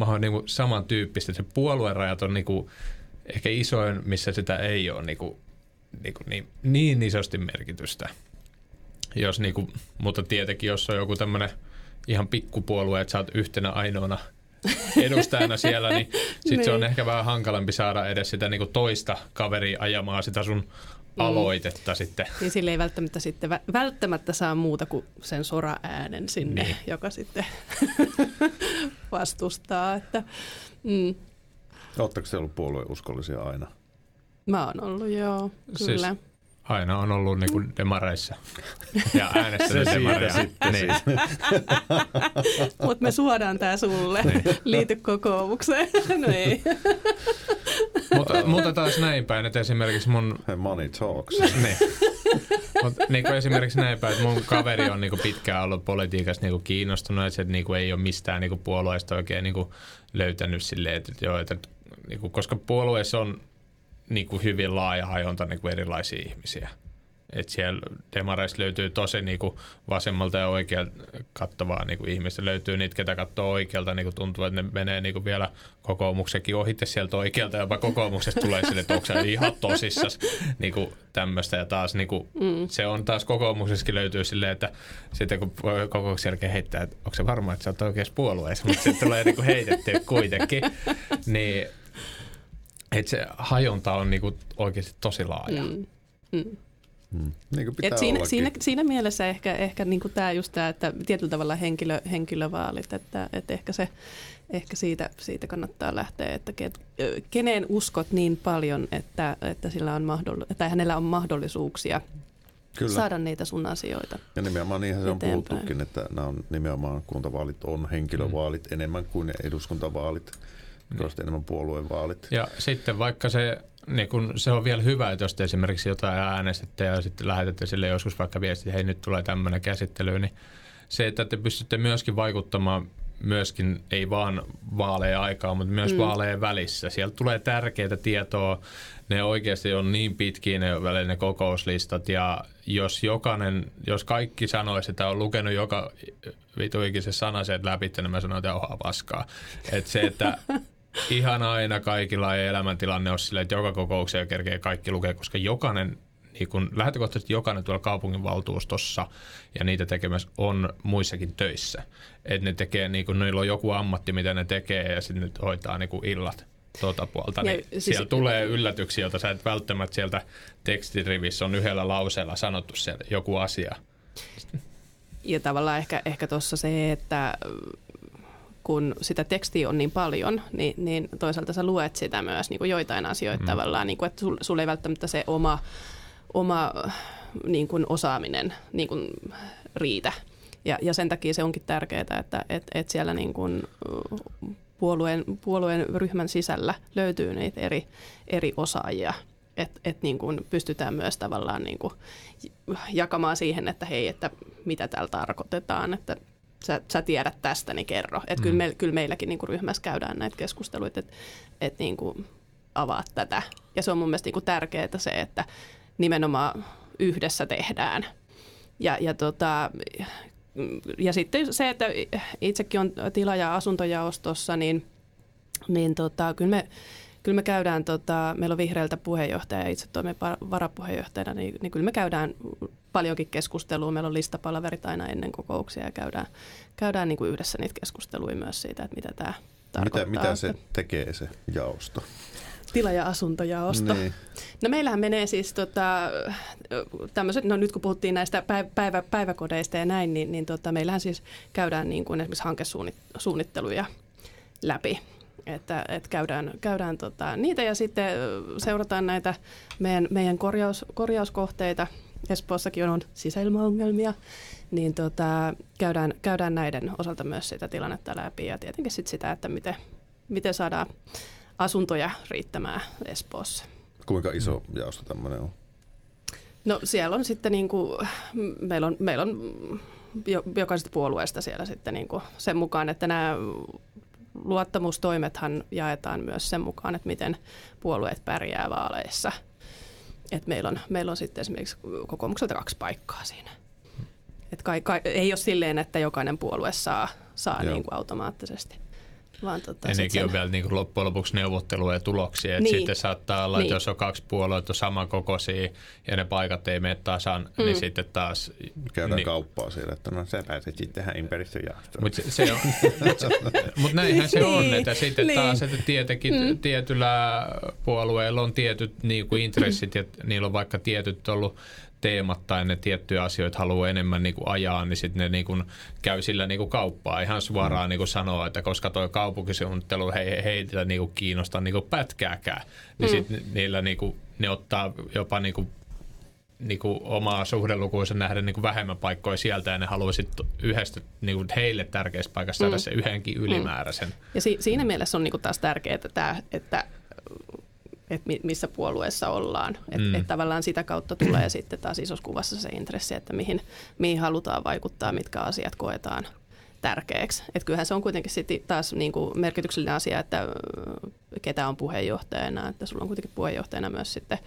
oon niinku samantyyppistä. Se puoluerajat on niinku ehkä isoin, missä sitä ei ole niinku, niinku niin, niin isosti merkitystä. Jos niinku, mutta tietenkin, jos on joku tämmöinen ihan pikkupuolue, että sä oot yhtenä ainoana – edustajana siellä, niin sitten se on niin. ehkä vähän hankalampi saada edes sitä niin kuin toista kaveria ajamaan sitä sun mm. aloitetta mm. sitten. Niin sille ei välttämättä, sitten, välttämättä saa muuta kuin sen sora-äänen sinne, niin. joka sitten *laughs* vastustaa. Että, mm. Oletteko te ollut puolueen uskollisia aina? Mä oon ollut, joo, siis kyllä. Siis Aina on ollut niin kuin demareissa ja äänestänyt demareja. Sitten niin. siis. Mutta me suodaan tämä sulle. Niin. Liity kokoomukseen. *laughs* no ei. mutta, mutta taas näin päin, että esimerkiksi mun... Money talks. niin. Mut niinku esimerkiksi näin päin, että mun kaveri on niinku pitkään ollut politiikasta niinku kiinnostunut, että se niinku ei ole mistään niinku puolueesta oikein niinku löytänyt silleen, että, joo, että niinku, koska puolueessa on niinku hyvin laaja hajonta niinku erilaisia ihmisiä. Et siellä demareista löytyy tosi niinku vasemmalta ja oikealta kattavaa niinku ihmistä. Löytyy niitä, ketä katsoo oikealta, niinku tuntuu, että ne menee niinku vielä kokoomuksenkin ohitte sieltä oikealta. Jopa kokoomuksesta tulee sille, että onko se ihan tosissas niinku tämmöistä. Ja taas niinku, mm. se on taas kokoomuksessakin löytyy silleen, että sitten kun kokouksen jälkeen heittää, että onko se varma, että sä oot oikeassa puolueessa, mutta sitten tulee niinku heitettyä kuitenkin. Niin että se hajonta on niinku oikeasti tosi laaja. Mm. Mm. Mm. Niin Et siinä, siinä, siinä mielessä ehkä, ehkä niin tämä just tämä, että tietyllä tavalla henkilö, henkilövaalit, että, että ehkä, se, ehkä siitä, siitä kannattaa lähteä, että keneen uskot niin paljon, että, että sillä on mahdolli- tai hänellä on mahdollisuuksia Kyllä. saada niitä sun asioita Ja nimenomaan niinhän se on puhuttukin, että nämä on nimenomaan kuntavaalit on henkilövaalit mm. enemmän kuin eduskuntavaalit, niin. enemmän puoluevaalit. Ja sitten vaikka se niin kun se on vielä hyvä, että jos te esimerkiksi jotain äänestätte ja sitten lähetätte sille joskus vaikka viesti, että hei nyt tulee tämmöinen käsittely, niin se, että te pystytte myöskin vaikuttamaan myöskin ei vaan vaaleja aikaa, mutta myös mm. vaaleja välissä. Sieltä tulee tärkeää tietoa. Ne oikeasti on niin pitkiä ne välillä ne kokouslistat ja jos jokainen, jos kaikki sanoisi, että on lukenut joka vituikin se että läpi, niin mä sanoin, että oha paskaa. Että se, että *laughs* ihan aina kaikilla ei elämäntilanne ole silleen, että joka kokoukseen kerkee kaikki lukee, koska jokainen niin kun lähtökohtaisesti jokainen tuolla kaupunginvaltuustossa ja niitä tekemässä on muissakin töissä. Että ne tekee, niin kun niillä on joku ammatti, mitä ne tekee ja sitten nyt hoitaa niin illat tuota puolta. Niin siis... Siellä tulee yllätyksiä, joita sä et välttämättä sieltä tekstirivissä on yhdellä lauseella sanottu siellä joku asia. Ja tavallaan ehkä, ehkä tuossa se, että kun sitä tekstiä on niin paljon, niin, niin toisaalta sä luet sitä myös niin kuin joitain asioita mm. tavallaan, niin kuin, että sul, sulla ei välttämättä se oma, oma niin kuin osaaminen niin kuin riitä. Ja, ja sen takia se onkin tärkeää, että et, et siellä niin kuin puolueen, puolueen ryhmän sisällä löytyy niitä eri, eri osaajia, että et niin kuin pystytään myös tavallaan niin kuin jakamaan siihen, että hei, että mitä täällä tarkoitetaan, että sä, sä tiedät tästä, niin kerro. Että mm. kyllä, me, kyllä meilläkin niin kuin ryhmässä käydään näitä keskusteluita, että et niin kuin avaat tätä. Ja se on mun mielestä niin kuin tärkeää se, että nimenomaan yhdessä tehdään. Ja, ja, tota, ja sitten se, että itsekin on tila- ja asuntojaostossa, niin, niin tota, kyllä me kyllä me käydään, tota, meillä on vihreältä puheenjohtaja ja itse toimii varapuheenjohtajana, niin, niin kyllä me käydään paljonkin keskustelua. Meillä on listapalaverit aina ennen kokouksia ja käydään, käydään niin kuin yhdessä niitä keskusteluja myös siitä, että mitä tämä tarkoittaa. Mitä, mitä se tekee se jaosto? Tila- ja asuntojaosto. Niin. No meillähän menee siis tota, tämmöiset, no nyt kun puhuttiin näistä päivä, päiväkodeista ja näin, niin, niin tota, meillähän siis käydään niin kuin esimerkiksi hankesuunnitteluja läpi että, että käydään, käydään tota, niitä ja sitten seurataan näitä meidän, meidän korjaus, korjauskohteita. Espoossakin on sisäilmaongelmia, niin tota, käydään, käydään näiden osalta myös sitä tilannetta läpi ja tietenkin sit sitä, että miten, miten saadaan asuntoja riittämään Espoossa. Kuinka iso jaosto tämmöinen on? No siellä on sitten niin kuin, meillä on, meillä on jokaisesta puolueesta siellä sitten niin kuin sen mukaan, että nämä luottamustoimethan jaetaan myös sen mukaan, että miten puolueet pärjää vaaleissa. Et meillä, on, meillä on sitten esimerkiksi kokoomukselta kaksi paikkaa siinä. Et kai, kai, ei ole silleen, että jokainen puolue saa, saa niin kuin automaattisesti. Vaan tota, ja nekin sen... on vielä niin kuin loppujen lopuksi neuvotteluja ja tuloksia. Niin. Sitten saattaa olla, että niin. jos on kaksi puoluetta samankokoisia ja ne paikat ei mene tasan, niin mm. niin sitten taas... Käydään niin, kauppaa siellä, että no sä pääset sitten tähän ympäristöjaostoon. Mutta se, se on, *laughs* mut näinhän se on, että sitten niin. taas, että tietenkin mm. tietyllä puolueella on tietyt niin kuin intressit ja niillä on vaikka tietyt ollut teemat tai ne tiettyjä asioita haluaa enemmän niin kuin ajaa, niin sitten ne niin kuin käy sillä niin kuin kauppaa ihan suoraan mm. niin kuin sanoo, että koska tuo kaupunkisuunnittelu hei, heitä niin kuin kiinnosta niin kuin pätkääkään, niin mm. sitten niillä niin kuin, ne ottaa jopa niin kuin niin kuin omaa suhdelukuunsa nähdä niin kuin vähemmän paikkoja sieltä ja ne haluaisi yhdestä niin kuin heille tärkeästä paikasta saada mm. se yhdenkin mm. ylimääräisen. Ja si- siinä mielessä on niin kuin taas tärkeää, että, tämä, että että missä puolueessa ollaan. Että mm. et tavallaan sitä kautta tulee sitten taas isossa kuvassa se intressi, että mihin, mihin halutaan vaikuttaa, mitkä asiat koetaan tärkeäksi. Et kyllähän se on kuitenkin sitten taas niin kuin merkityksellinen asia, että ketä on puheenjohtajana, että sulla on kuitenkin puheenjohtajana myös sitten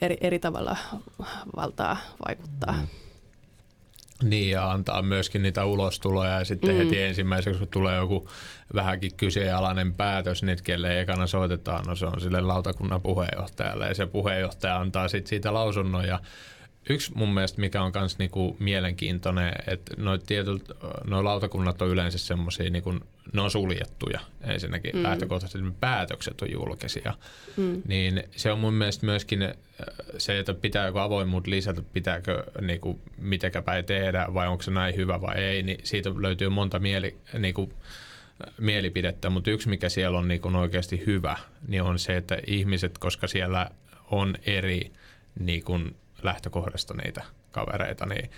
eri, eri tavalla valtaa vaikuttaa. Mm. Niin, ja antaa myöskin niitä ulostuloja ja sitten mm. heti ensimmäiseksi, kun tulee joku vähänkin kyseenalainen päätös, niin kelle ekana soitetaan, no se on sille lautakunnan puheenjohtajalle ja se puheenjohtaja antaa sitten siitä lausunnon ja Yksi mun mielestä, mikä on myös niinku mielenkiintoinen, että noin tietyt, noi lautakunnat on yleensä semmoisia, niinku, ne on suljettuja ensinnäkin. Mm. Lähtökohtaisesti päätökset on julkisia. Mm. Niin se on mun mielestä myöskin äh, se, että pitääkö avoimuut lisätä, pitääkö niinku, mitenkä päin tehdä vai onko se näin hyvä vai ei, niin siitä löytyy monta mieli, niinku, mielipidettä, mutta yksi mikä siellä on niinku oikeasti hyvä, niin on se, että ihmiset, koska siellä on eri niin kuin lähtökohdasta niitä kavereita, niin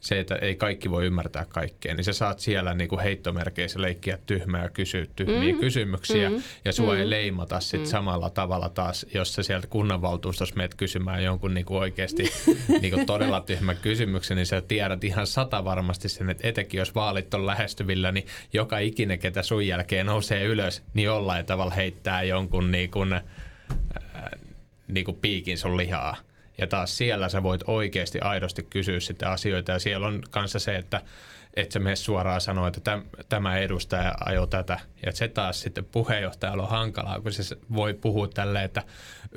se, että ei kaikki voi ymmärtää kaikkea, niin sä saat siellä niin kuin heittomerkeissä leikkiä tyhmää ja kysyä tyhmiä mm. kysymyksiä mm. ja sua mm. ei leimata sit mm. samalla tavalla taas, jos sä sieltä kunnanvaltuustossa meet kysymään jonkun niin kuin oikeasti *laughs* niin kuin todella tyhmän kysymyksen, niin sä tiedät ihan sata varmasti sen, että etenkin jos vaalit on lähestyvillä, niin joka ikinen, ketä sun jälkeen nousee ylös, niin jollain tavalla heittää jonkun niin kuin, äh, niin kuin piikin sun lihaa. Ja taas siellä sä voit oikeasti aidosti kysyä sitä asioita. Ja siellä on kanssa se, että että se mene suoraan sanoa, että tämä edustaja ajoi tätä. Ja se taas sitten puheenjohtajalla on hankalaa, kun se voi puhua tälle, että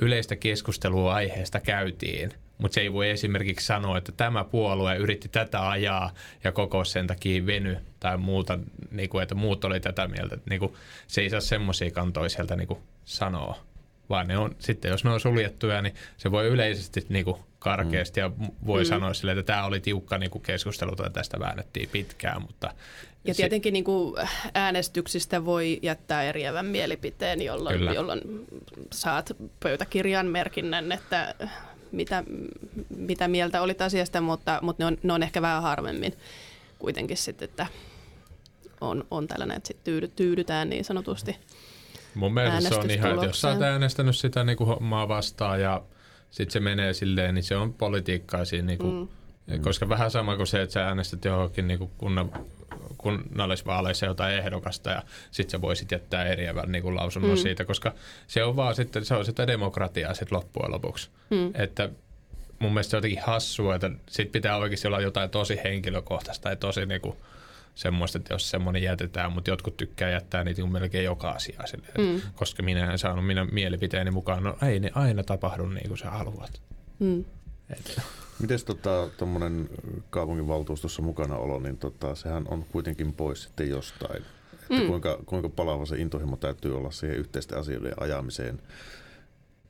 yleistä keskustelua aiheesta käytiin. Mutta se ei voi esimerkiksi sanoa, että tämä puolue yritti tätä ajaa ja koko sen takia veny tai muuta, niin kuin, että muut oli tätä mieltä. Niin kuin, se ei saa semmoisia kantoja sieltä niin kuin, sanoa vaan ne on, sitten jos ne on suljettuja, niin se voi yleisesti niin kuin karkeasti ja voi mm. sanoa sille, että tämä oli tiukka niin kuin keskustelu tai tästä väännettiin pitkään, mutta ja tietenkin niin kuin äänestyksistä voi jättää eriävän mielipiteen, jolloin, jolloin saat pöytäkirjan merkinnän, että mitä, mitä mieltä olit asiasta, mutta, mutta ne, on, ne on ehkä vähän harvemmin kuitenkin sitten, että on, on tällainen, että sitten tyydytään niin sanotusti Mun mielestä se on ihan, että jos sä oot äänestänyt sitä niin kuin hommaa vastaan ja sitten se menee silleen, niin se on politiikkaa siinä. Niin kuin, mm. Koska vähän sama kuin se, että sä äänestät johonkin niin kuin kunnan, kunnallisvaaleissa jotain ehdokasta ja sitten sä voisit jättää eriävän niin kuin lausunnon mm. siitä, koska se on vaan sitten, se on sitä demokratiaa sitten loppujen lopuksi. Mm. Että mun mielestä se on jotenkin hassua, että sit pitää oikeasti olla jotain tosi henkilökohtaista tai tosi niin kuin, semmoista, että jos semmoinen jätetään, mutta jotkut tykkää jättää niitä melkein joka asia sille, mm. koska minä en saanut minä mielipiteeni mukaan. No ei ne aina tapahdu niin kuin sä haluat. Mm. Miten tota, tuommoinen kaupunginvaltuustossa mukana olo, niin tota, sehän on kuitenkin pois sitten jostain. Että mm. kuinka, kuinka palava se intohimo täytyy olla siihen yhteisten asioiden ajamiseen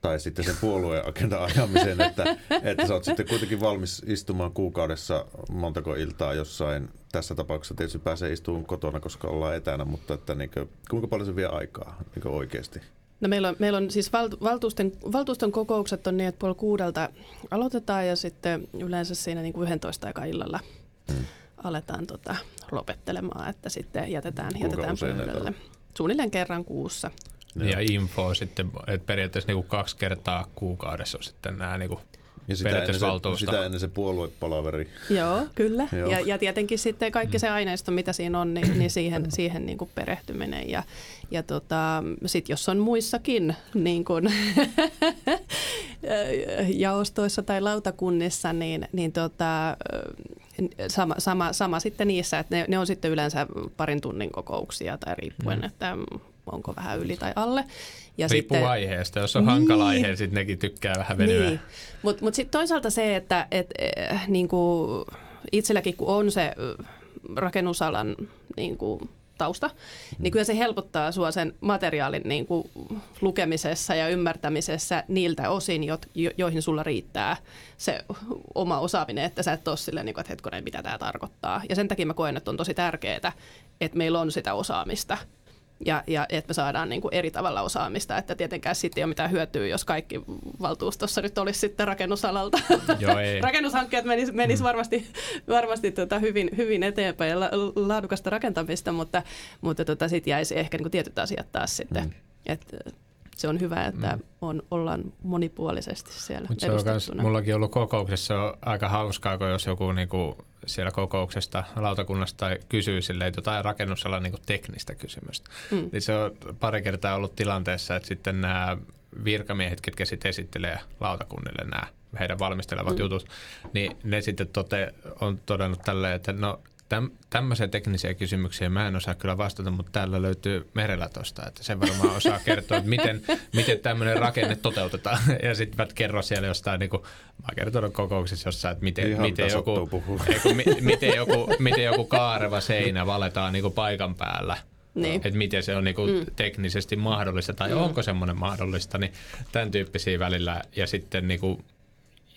tai sitten sen puolueen agenda ajamiseen, että, että sä oot sitten kuitenkin valmis istumaan kuukaudessa montako iltaa jossain. Tässä tapauksessa tietysti pääsee istumaan kotona, koska ollaan etänä, mutta että niin kuin, kuinka paljon se vie aikaa niin oikeasti? No meillä on, meillä on siis valtuuston, valtuuston kokoukset on niin, että puoli kuudelta aloitetaan ja sitten yleensä siinä niin kuin 11 aika illalla hmm. aletaan tota, lopettelemaan, että sitten jätetään, jätetään pöydälle. Suunnilleen kerran kuussa. Joo. Ja info sitten, että periaatteessa niin kuin kaksi kertaa kuukaudessa on sitten nämä niin kuin ja sitä ennen, se, sitä ennen se puoluepalaveri. Joo, kyllä. Joo. Ja, ja tietenkin sitten kaikki se aineisto, mitä siinä on, niin, niin siihen, siihen niin kuin perehtyminen. Ja, ja tota, sitten jos on muissakin niin kuin *laughs* jaostoissa tai lautakunnissa, niin, niin tota, sama, sama, sama sitten niissä, että ne, ne on sitten yleensä parin tunnin kokouksia tai riippuen, mm. että onko vähän yli tai alle. Ja Riippuu sitten, aiheesta. Jos on niin, hankala aihe, sitten nekin tykkää vähän venyä. Niin. Mutta mut sitten toisaalta se, että et, äh, niinku, itselläkin kun on se rakennusalan niinku, tausta, niin kyllä se helpottaa sinua sen materiaalin niin kuin, lukemisessa ja ymmärtämisessä niiltä osin, jo, jo, joihin sulla riittää se oma osaaminen, että sä et ole silleen, niin kuin, että hetkonen, mitä tämä tarkoittaa. Ja sen takia mä koen, että on tosi tärkeää, että meillä on sitä osaamista ja, ja että me saadaan niin kuin eri tavalla osaamista, että tietenkään sitten ei ole mitään hyötyä, jos kaikki valtuustossa nyt olisi sitten rakennusalalta. Joo, ei. *laughs* Rakennushankkeet menis, menis mm. varmasti, varmasti tota hyvin, hyvin eteenpäin ja laadukasta rakentamista, mutta, mutta tota sitten jäisi ehkä niin kuin tietyt asiat taas sitten. Mm. Et, se on hyvä, että mm. on, ollaan monipuolisesti siellä Mut se on kans, Mullakin ollut kokouksessa on aika hauskaa, kun jos joku niinku siellä kokouksesta lautakunnasta kysyy silleen jotain rakennusalan niinku teknistä kysymystä. Mm. Niin se on pari kertaa ollut tilanteessa, että sitten nämä virkamiehet, ketkä sitten esittelee lautakunnille nämä heidän valmistelevat mm. jutut, niin ne sitten tote, on todennut tälleen, että no täm, tämmöisiä teknisiä kysymyksiä mä en osaa kyllä vastata, mutta täällä löytyy merellä tosta, että sen varmaan osaa kertoa, että miten, miten tämmöinen rakenne toteutetaan. Ja sitten mä kerron siellä jostain, niin kuin, mä oon kertonut kokouksessa jossain, että miten, miten joku, eiku, mi, miten, joku, miten joku kaareva seinä valetaan niin kuin paikan päällä. Niin. Että miten se on niinku mm. teknisesti mahdollista tai mm. onko semmoinen mahdollista, niin tämän tyyppisiä välillä. Ja sitten niinku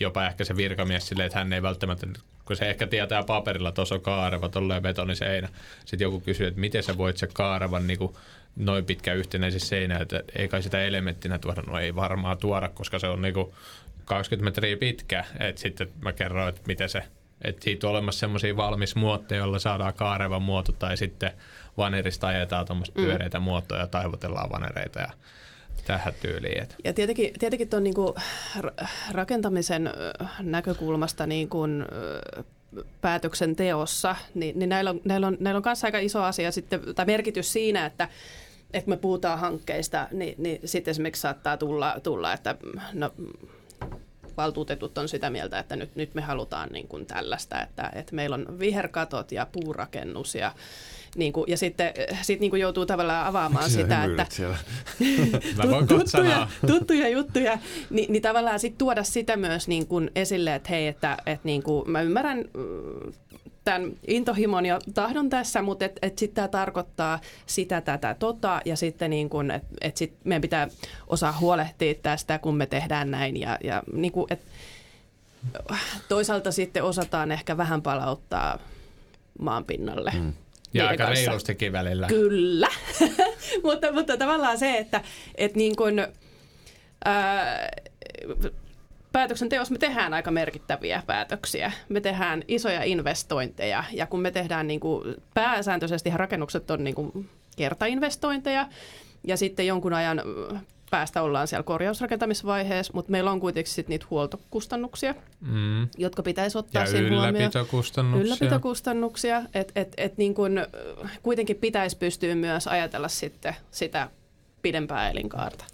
jopa ehkä se virkamies silleen, että hän ei välttämättä, kun se ehkä tietää paperilla, tuossa on kaareva, tolleen betoniseinä. Sitten joku kysyy, että miten sä voit se kaarevan niin kuin noin pitkä yhtenäisen seinä, että ei kai sitä elementtinä tuoda, no ei varmaan tuoda, koska se on niin kuin 20 metriä pitkä. Että sitten mä kerroin, että miten se, että siitä on olemassa semmoisia valmis muotteja, joilla saadaan kaarevan muoto, tai sitten vanerista ajetaan tuommoista mm. pyöreitä muotoja ja taivutellaan vanereita ja tähän tyyliin. Ja tietenkin, tietenkin tuon niinku rakentamisen näkökulmasta niin kuin, päätöksenteossa, niin, niin näillä on, näillä on, näillä on kanssa aika iso asia sitten, tai merkitys siinä, että että me puhutaan hankkeista, niin, niin sitten esimerkiksi saattaa tulla, tulla että no, valtuutetut on sitä mieltä, että nyt, nyt me halutaan niin kuin tällaista, että, että meillä on viherkatot ja puurakennus ja niin kuin, ja sitten sit niin kuin joutuu tavallaan avaamaan sitä, että tuttuja, tuttuja juttuja, niin, niin tavallaan sitten tuoda sitä myös niin kuin esille, että hei, että, että niin kuin, mä ymmärrän mm, tämän intohimon ja tahdon tässä, mutta et, et sitten tämä tarkoittaa sitä, tätä, tota, ja sitten niin kun, et, et sit meidän pitää osaa huolehtia tästä, kun me tehdään näin, ja, ja niin kun, et, toisaalta sitten osataan ehkä vähän palauttaa maan pinnalle. Mm. Ja aika kanssa. reilustikin välillä. Kyllä, *laughs* mutta, mutta tavallaan se, että, että niin kun, ää, päätöksenteossa me tehdään aika merkittäviä päätöksiä. Me tehdään isoja investointeja ja kun me tehdään niin kuin, pääsääntöisesti rakennukset on niin kuin kertainvestointeja ja sitten jonkun ajan päästä ollaan siellä korjausrakentamisvaiheessa, mutta meillä on kuitenkin sit niitä huoltokustannuksia, mm. jotka pitäisi ottaa ja siinä ylläpitokustannuksia. Ylläpitokustannuksia. Että et, et niin kun, kuitenkin pitäisi pystyä myös ajatella sitten sitä pidempää elinkaarta.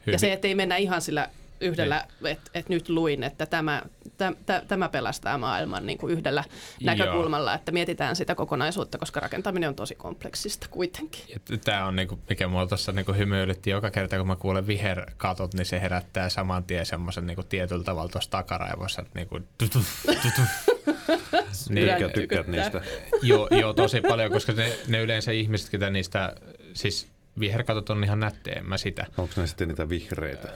Hyvin. Ja se, että ei mennä ihan sillä yhdellä, niin. että et nyt luin, että tämä, täm, tämä pelastaa maailman niin kuin yhdellä näkökulmalla, että mietitään sitä kokonaisuutta, koska rakentaminen on tosi kompleksista kuitenkin. Tämä on, niin kuin, mikä mua tuossa niin hymyilytti joka kerta, kun mä kuulen viherkatot, niin se herättää saman tien semmoisen niin tietyllä tavalla tuossa takaraivossa, että *laughs* niin kuin, tutu, tutu. niin, tykkäät niistä? Joo, joo, tosi paljon, koska ne, ne yleensä ihmiset, ketä niistä, siis viherkatot on ihan nättejä, en mä sitä. Onko ne sitten niitä vihreitä?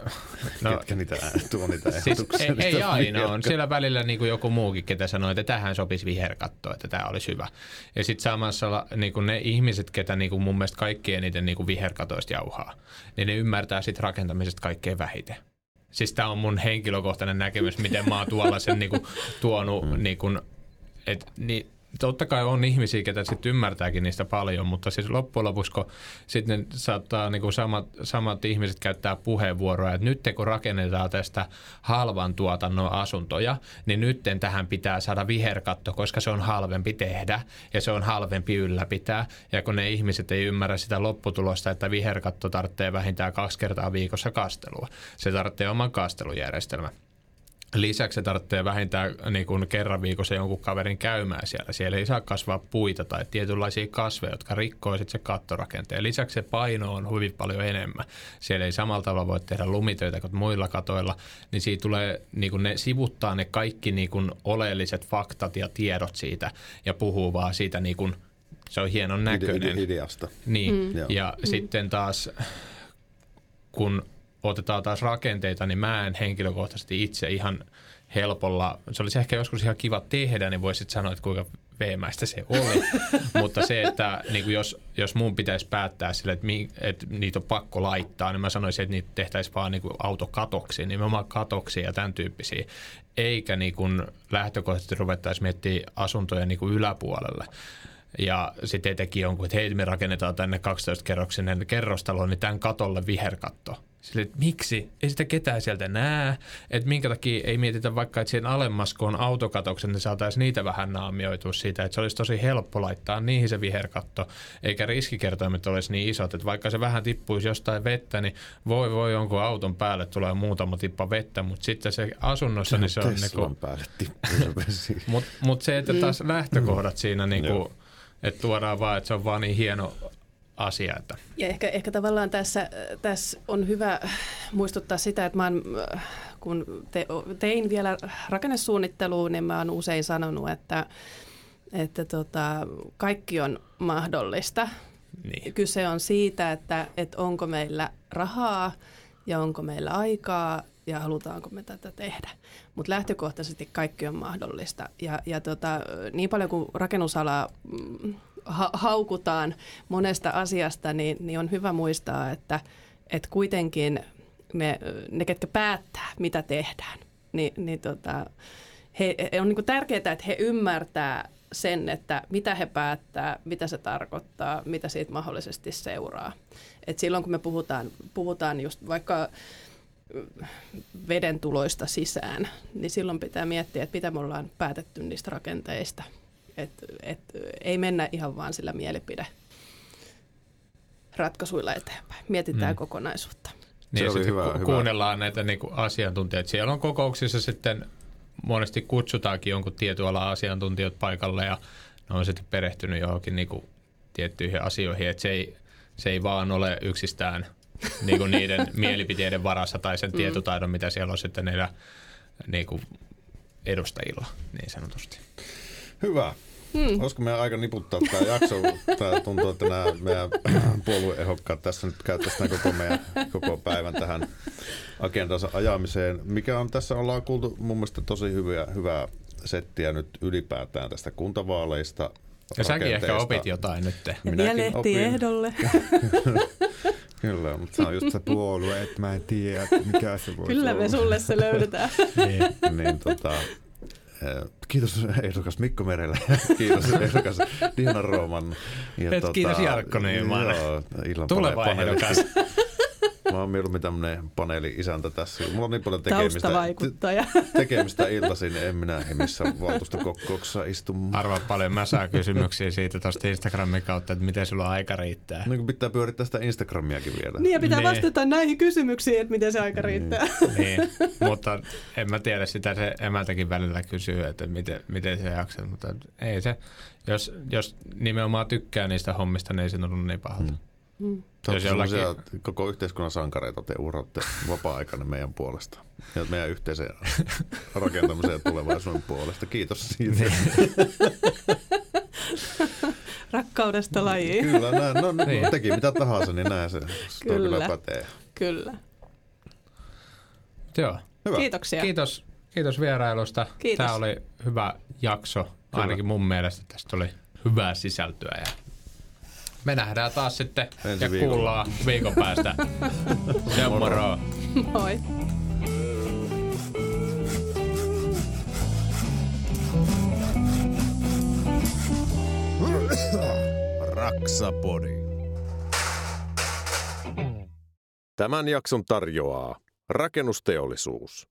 No, Ketkä niitä *laughs* tuo niitä siis ei, ei aina on. Siellä välillä niin kuin joku muukin, ketä sanoo, että tähän sopisi viherkatto, että tämä olisi hyvä. Ja sitten samassa niin kuin ne ihmiset, ketä niin kuin mun mielestä kaikki eniten niin kuin viherkatoista jauhaa, niin ne ymmärtää sitten rakentamisesta kaikkein vähiten. Siis tämä on mun henkilökohtainen näkemys, miten mä oon tuolla sen niin kuin, tuonut, mm. niin kuin, et, niin, totta kai on ihmisiä, ketä sitten ymmärtääkin niistä paljon, mutta siis loppujen lopuksi, kun sitten saattaa niin kuin samat, samat ihmiset käyttää puheenvuoroja, että nyt kun rakennetaan tästä halvan tuotannon asuntoja, niin nyt tähän pitää saada viherkatto, koska se on halvempi tehdä ja se on halvempi ylläpitää. Ja kun ne ihmiset ei ymmärrä sitä lopputulosta, että viherkatto tarvitsee vähintään kaksi kertaa viikossa kastelua. Se tarvitsee oman kastelujärjestelmän. Lisäksi se tarvitsee vähintään niin kuin kerran viikossa jonkun kaverin käymään siellä. Siellä ei saa kasvaa puita tai tietynlaisia kasveja, jotka rikkoo sitten se kattorakenteen. Lisäksi se paino on hyvin paljon enemmän. Siellä ei samalla tavalla voi tehdä lumitöitä kuin muilla katoilla. Niin siitä tulee, niin kuin ne sivuttaa ne kaikki niin kuin oleelliset faktat ja tiedot siitä ja puhuu vaan siitä niin kuin, se on hienon näköinen. Ideasta. Niin, mm. ja mm. sitten taas kun otetaan taas rakenteita, niin mä en henkilökohtaisesti itse ihan helpolla, se olisi ehkä joskus ihan kiva tehdä, niin voisit sanoa, että kuinka veemäistä se oli. *laughs* Mutta se, että niin kuin jos, jos mun pitäisi päättää sille, että, mi, että niitä on pakko laittaa, niin mä sanoisin, että niitä tehtäisiin vaan niin kuin autokatoksi, nimenomaan katoksi ja tämän tyyppisiä. Eikä niin kuin lähtökohtaisesti ruvettaisiin miettimään asuntoja niin kuin yläpuolelle. Ja sitten teki jonkun, että hei me rakennetaan tänne 12-kerroksinen kerrostalo, niin tämän katolle viherkatto. Sille, että miksi? Ei sitä ketään sieltä näe. Että minkä takia ei mietitä vaikka, että siihen alemmas, kun on autokatoksen, niin saataisiin niitä vähän naamioitua siitä. Että se olisi tosi helppo laittaa niihin se viherkatto, eikä riskikertoimet olisi niin isot. Että vaikka se vähän tippuisi jostain vettä, niin voi voi jonkun auton päälle tulee muutama tippa vettä, mutta sitten se asunnossa, niin se on... Niin päälle tippuu se *laughs* Mutta mut se, että taas lähtökohdat siinä, niin kuin, että tuodaan vaan, että se on vaan niin hieno asia. Että. Ja ehkä, ehkä tavallaan tässä, tässä on hyvä muistuttaa sitä, että mä oon, kun te, tein vielä rakennesuunnittelua, niin mä oon usein sanonut, että, että tota, kaikki on mahdollista. Niin. Kyse on siitä, että, että onko meillä rahaa ja onko meillä aikaa ja halutaanko me tätä tehdä. Mutta lähtökohtaisesti kaikki on mahdollista. Ja, ja tota, niin paljon kuin rakennusala mm, ha- haukutaan monesta asiasta, niin, niin on hyvä muistaa, että, että kuitenkin me, ne, ketkä päättää, mitä tehdään, niin, niin tota, he, he, on niin tärkeää, että he ymmärtää sen, että mitä he päättää, mitä se tarkoittaa, mitä siitä mahdollisesti seuraa. Et silloin kun me puhutaan, puhutaan just vaikka veden tuloista sisään, niin silloin pitää miettiä, että mitä me ollaan päätetty niistä rakenteista – et, et, ei mennä ihan vaan sillä mielipide ratkaisuilla eteenpäin. Mietitään mm. kokonaisuutta. Niin, se hyvä, ku- hyvä. kuunnellaan näitä niin kuin asiantuntijoita. Siellä on kokouksissa sitten monesti kutsutaankin jonkun tietyn alan asiantuntijat paikalle ja ne on sitten perehtynyt johonkin niin kuin tiettyihin asioihin, että se ei, se ei vaan ole yksistään niin kuin niiden *laughs* mielipiteiden varassa tai sen mm. tietotaidon, mitä siellä on sitten niillä niin kuin edustajilla niin sanotusti. Hyvä. Hmm. Olisiko meidän aika niputtaa tämä jakso? Tämä tuntuu, että nämä meidän *clears throat* puolueehokkaat tässä nyt käyttäisivät koko, meidän, koko päivän tähän agendansa ajamiseen. Mikä on tässä, ollaan kuultu mun mielestä tosi hyviä, hyvää settiä nyt ylipäätään tästä kuntavaaleista. Ja säkin ehkä opit jotain nyt. Minäkin ja lehti opin. ehdolle. *laughs* Kyllä, mutta se on just se puolue, että mä en tiedä, mikä se voi Kyllä olla. me sulle se löydetään. niin, niin tota, Kiitos ehdokas Mikko Merelle. *laughs* kiitos ehdokas Diana Rooman. Ja Et, tota, kiitos Jarkko Nyman. Joo, illan Tuleva ehdokas. Mä oon mieluummin tämmönen paneeli-isäntä tässä. Mulla on niin paljon tekemistä, tekemistä iltaisin, en minä missä valtuustokokouksessa istu. Arvaa paljon, mä saan kysymyksiä siitä tuosta Instagramin kautta, että miten sulla aika riittää. Niin pitää pyörittää sitä Instagramiakin vielä. Niin ja pitää niin. vastata näihin kysymyksiin, että miten se aika niin. riittää. niin, mutta en mä tiedä sitä, se emältäkin välillä kysyy, että miten, miten se jaksaa, mutta ei se, jos, jos nimenomaan tykkää niistä hommista, niin ei se tunnu niin pahalta. Hmm. Mm. Jos jollakin... koko yhteiskunnan sankareita te uratte vapaa-aikana meidän puolesta ja meidän yhteisen rakentamisen ja tulevaisuuden puolesta. Kiitos siitä. Niin. *laughs* Rakkaudesta lajiin. Kyllä, näin, no, niin. teki mitä tahansa, niin näin se kyllä, kyllä pätee. Kyllä. Joo. Hyvä. Kiitoksia. Kiitos, kiitos vierailusta. Kiitos. Tämä oli hyvä jakso. Kyllä. Ainakin mun mielestä tästä oli hyvää sisältöä ja me nähdään taas sitten Ensi ja viikolla. kuullaan viikon päästä. *laughs* Se moro. Moi. Raksapodi. Tämän jakson tarjoaa rakennusteollisuus.